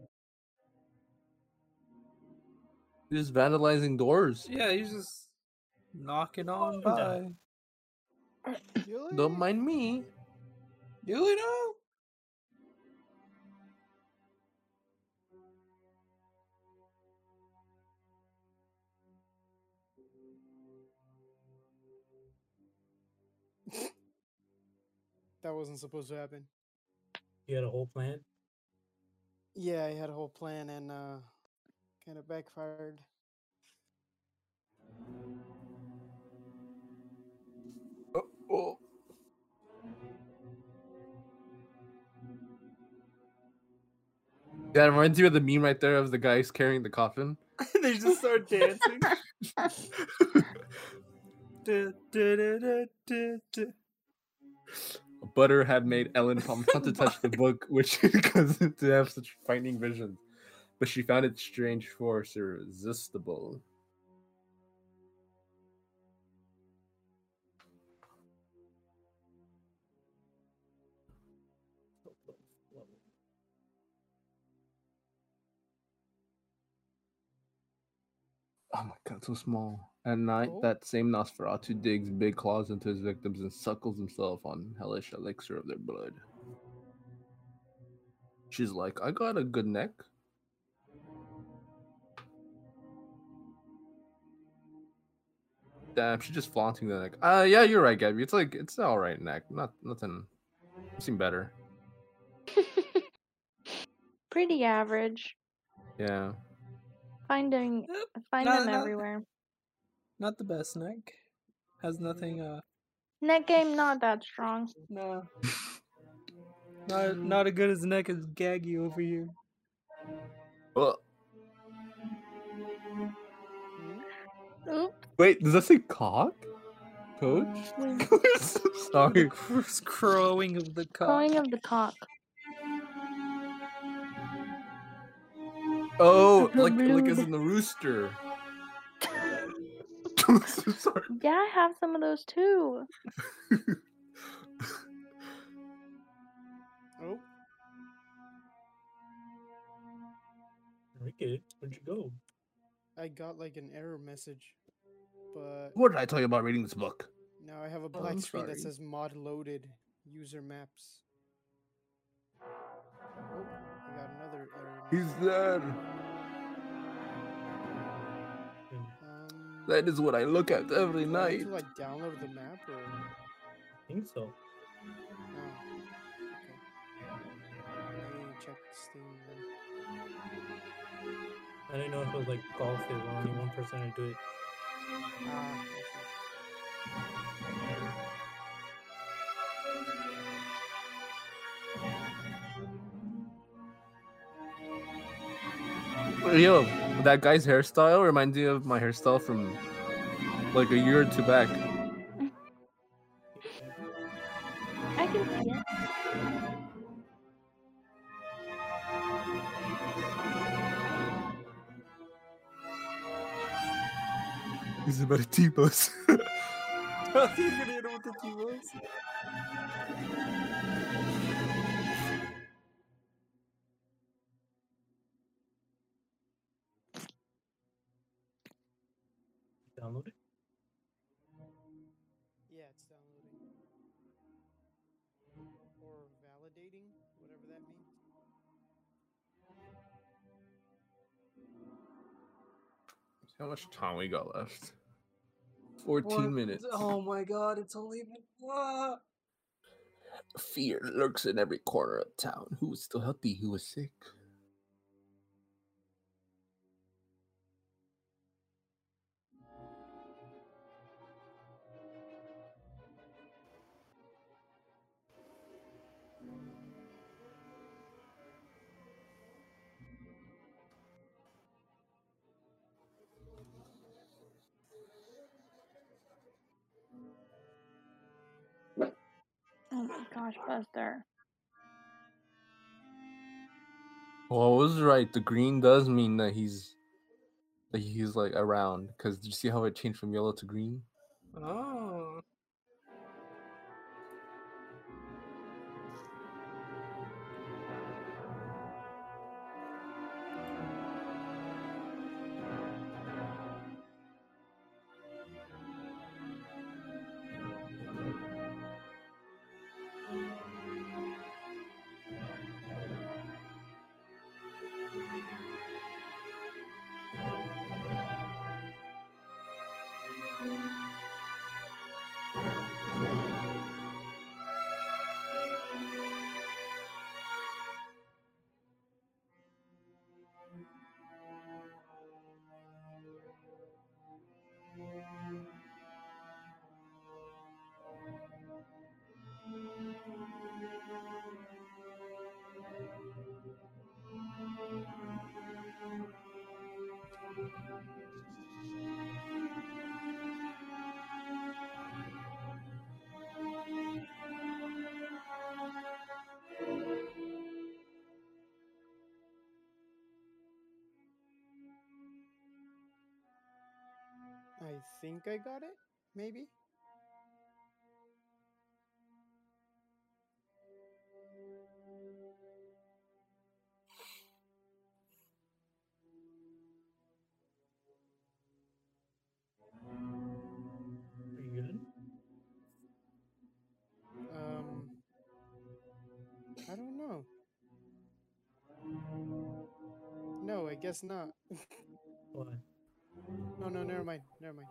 He's vandalizing doors. Yeah, he's just knocking on by. Don't mind me. Do it know? That wasn't supposed to happen. You had a whole plan? Yeah, I had a whole plan and uh kind of backfired. That reminds you of the meme right there of the guys carrying the coffin. they just start dancing. Butter had made Ellen promise not to touch the book, which caused to have such frightening visions. But she found its strange force irresistible. Oh my god, so small. At night, Oh. that same Nosferatu digs big claws into his victims and suckles himself on hellish elixir of their blood. She's like, I got a good neck. Damn, she's just flaunting the neck. Uh, yeah, you're right, Gabby. It's like it's all right neck. Not nothing. I've seen better. Pretty average. Yeah. Finding Yep, find not- them not- everywhere. Not the best neck. Has nothing. Mm. Uh, Net game not that strong. no. Not mm. not as good as neck as Gaggy over here. Oh, Oop. wait, does that say cock? Coach? Wait, sorry. Crows crowing of the cock. Crowing of the cock. Oh, The like like as in the rooster. Sorry. Yeah, I have some of those too. Oh, Enrique, where'd you go? I got like an error message, but What did I tell you about reading this book? now I have a Oh, black I'm screen that says mod loaded user maps. He's message. there. Um, That is what I look at every do night. to like download the map or? I think so. Oh, okay. Let me check Steam then. I didn't know if it was like golf, it was only one person to do it. Ah, Yo, that guy's hairstyle reminds me of my hairstyle from like a year or two back. I can see it. He's about a T-bus. He's gonna hit him with the T-Bones. Much time we got left? 14 minutes. Oh my god, it's only been. Ah. Fear lurks in every corner of town. Who is still healthy? Who is sick? My Buster. Well, I was right. The green does mean that he's that he's like around. Cause did you see how it changed from yellow to green? Oh. I think I got it, maybe? Are you good? Um, I don't know. No, I guess not. Why? No, no, never mind. Never mind.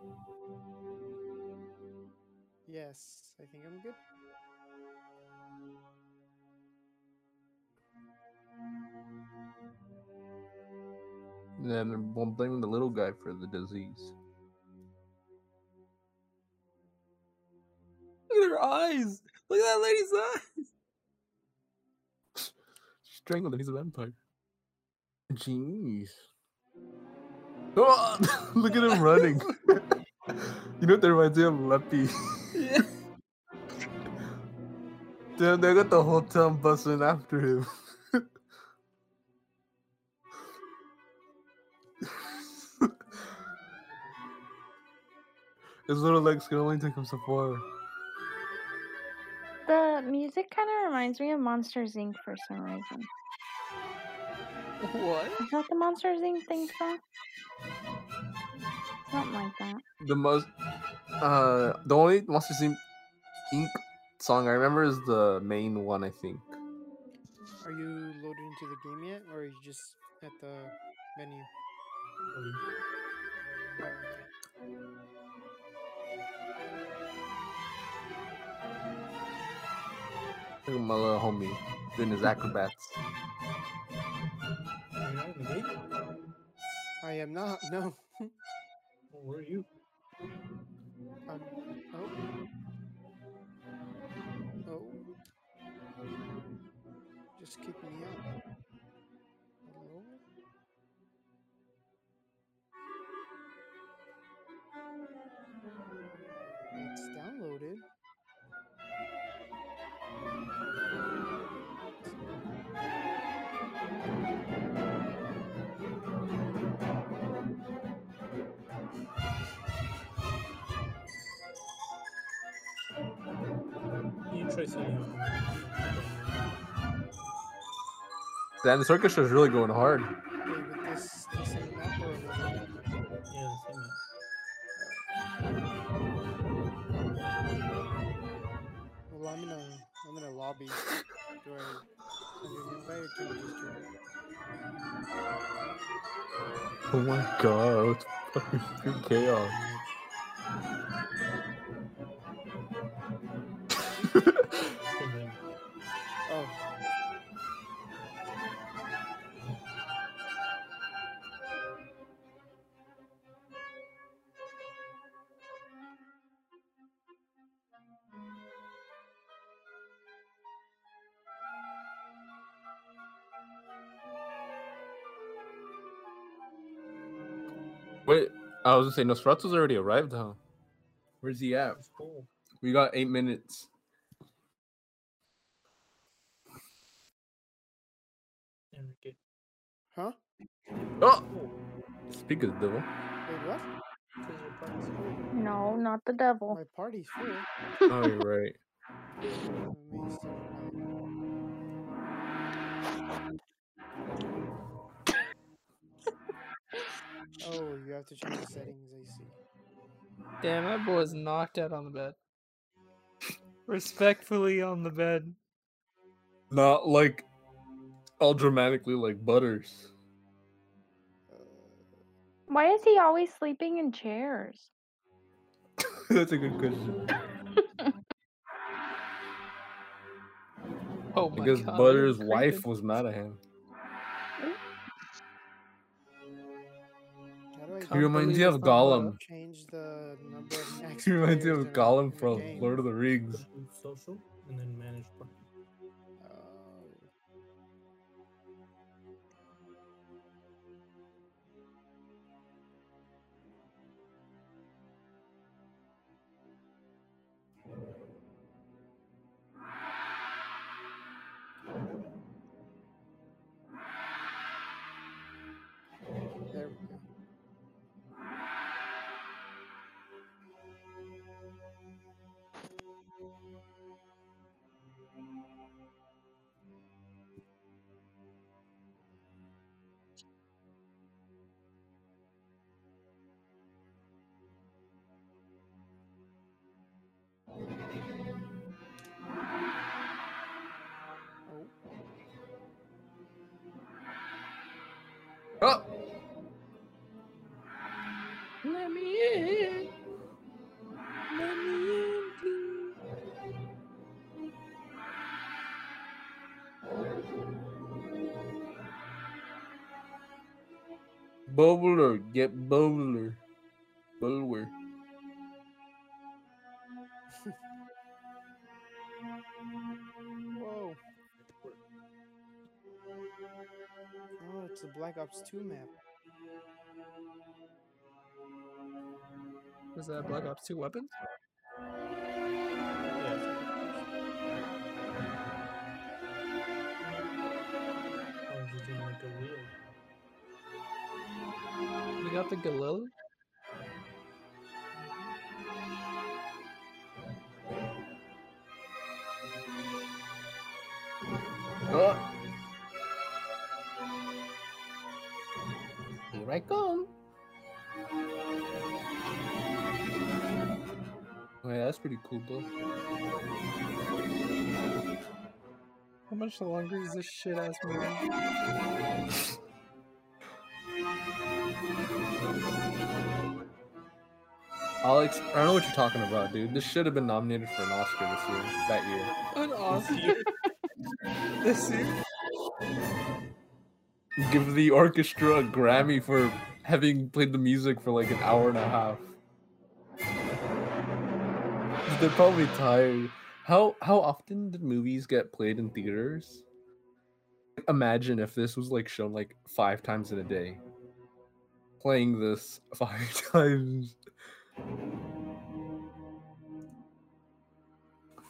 Yes, I think I'm good. Then they're bl- blaming the little guy for the disease. Look at her eyes. Look at that lady's eyes. Strangled and he's a vampire. Jeez. Oh, look at him running. You know what that reminds me of? Leppy. Damn, they got the whole town busting after him. His little legs can only take him so far. The music kind of reminds me of Monsters Inc. for some reason. What? Is that the Monsters Inc. thing song? Something like that. The most, uh, the only Monsters Inc. Inc. song I remember is the main one. I think. Are you loaded into the game yet, or are you just at the menu? Um, Oh, okay. Look at my little homie doing his acrobats. Are you not in the game? I am not. No. Where are you? Um. Oh. Oh. Just kick me out. Setting. Damn, this orchestra is really going hard. Wait, with this, the same map or with the- Yeah, the same map. Well, I'm in a, I'm in a lobby. Do I have an invite or just? Oh my god, it's fucking chaos. I was gonna say Nosferatu's already arrived, huh? Where's he at? Cool. We got eight minutes. Enrique. Huh? Oh, speak of the devil. Wait, what? because your party's cool. No, not the devil. My party's full. Oh, you're right. Oh, you have to change the settings, I see. Damn, that boy is knocked out on the bed. Respectfully on the bed. Not like all dramatically like Butters. Uh, Why is he always sleeping in chairs? That's a good question. Oh my Because god. what Butters' wife was mad at him. He Can't reminds you of. Gollum. change the number of He reminds you of Gollum from? Lord of the Rings. Social and then manage Oh, Let me in. Let me in, please. Bubbler, get Bubbler. Bubbler. Oh, a Black Ops 2 map. Was that Black Ops 2 weapons? Yes. I was just doing like a wheel. We got the Galil. I come. Oh, yeah, that's pretty cool, though. How much longer is this shit ass movie? Alex, I don't know what you're talking about, dude. This should have been nominated for an Oscar this year. That year. An Oscar. this year? Give the orchestra a Grammy for having played the music for like an hour and a half. They're probably tired. How how often did movies get played in theaters? Imagine if this was like shown like five times in a day. Playing this five times.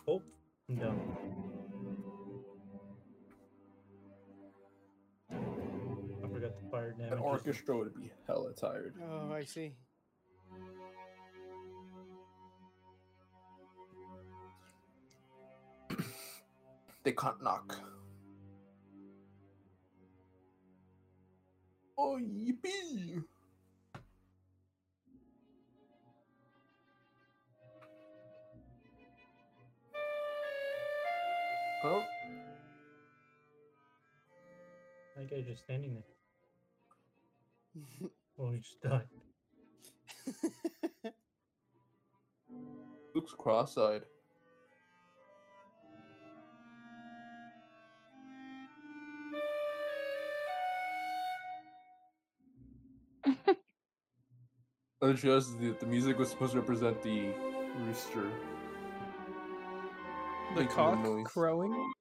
Oh, I'm done. I forgot the fire An orchestra would be hella tired. Oh, I see. They can't knock. Oh, yippee! Oh, That guy's just standing there. Oh, he just died. looks cross-eyed. It shows the, the music was supposed to represent the rooster. The Making cock noise. crowing?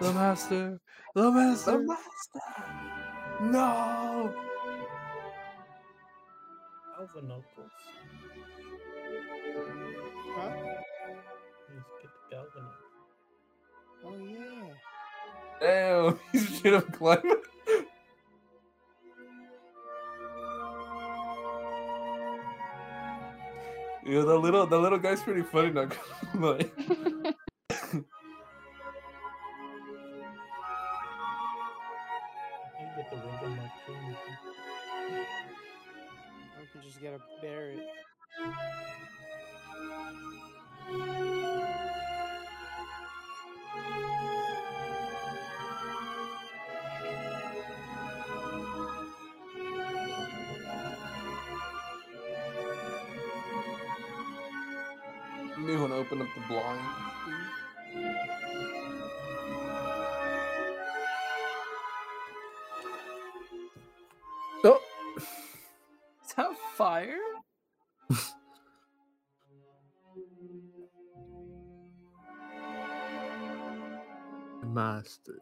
The master! The master! The master! No! Galvaknuckles. huh? Let's get the Galvan. Oh yeah. Damn, he's straight up climbing. Yeah, the little the little guy's pretty funny, not gonna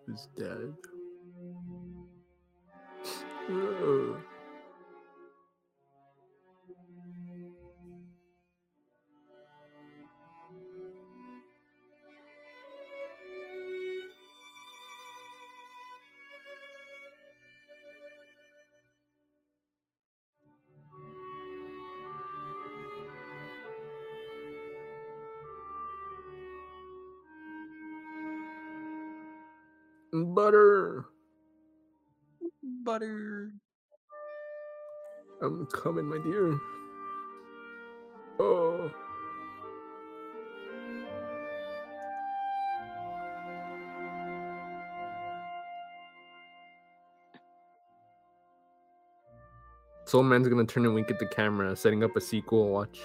is dead. Butter. Butter. I'm coming, my dear. Oh. Soul Man's gonna turn and wink at the camera, setting up a sequel. Watch.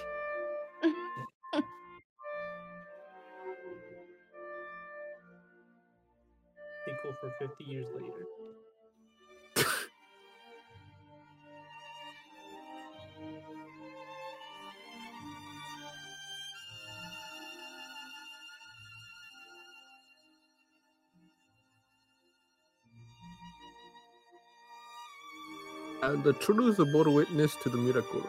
The truth bore witness to the miracle.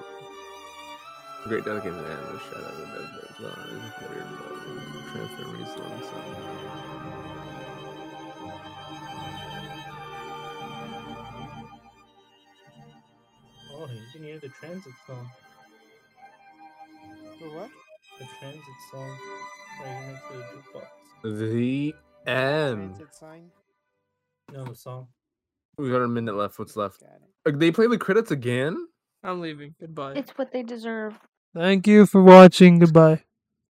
Great dedication and the shadow of the dead as well as cleared by transfer reselling some. Oh, you can hear the transit song. For what? The transit song right next to the jukebox. The end. Transit sign. No, the song. We got a minute left. What's left? Got it. They play the credits again? I'm leaving. Goodbye. It's what they deserve. Thank you for watching. Goodbye.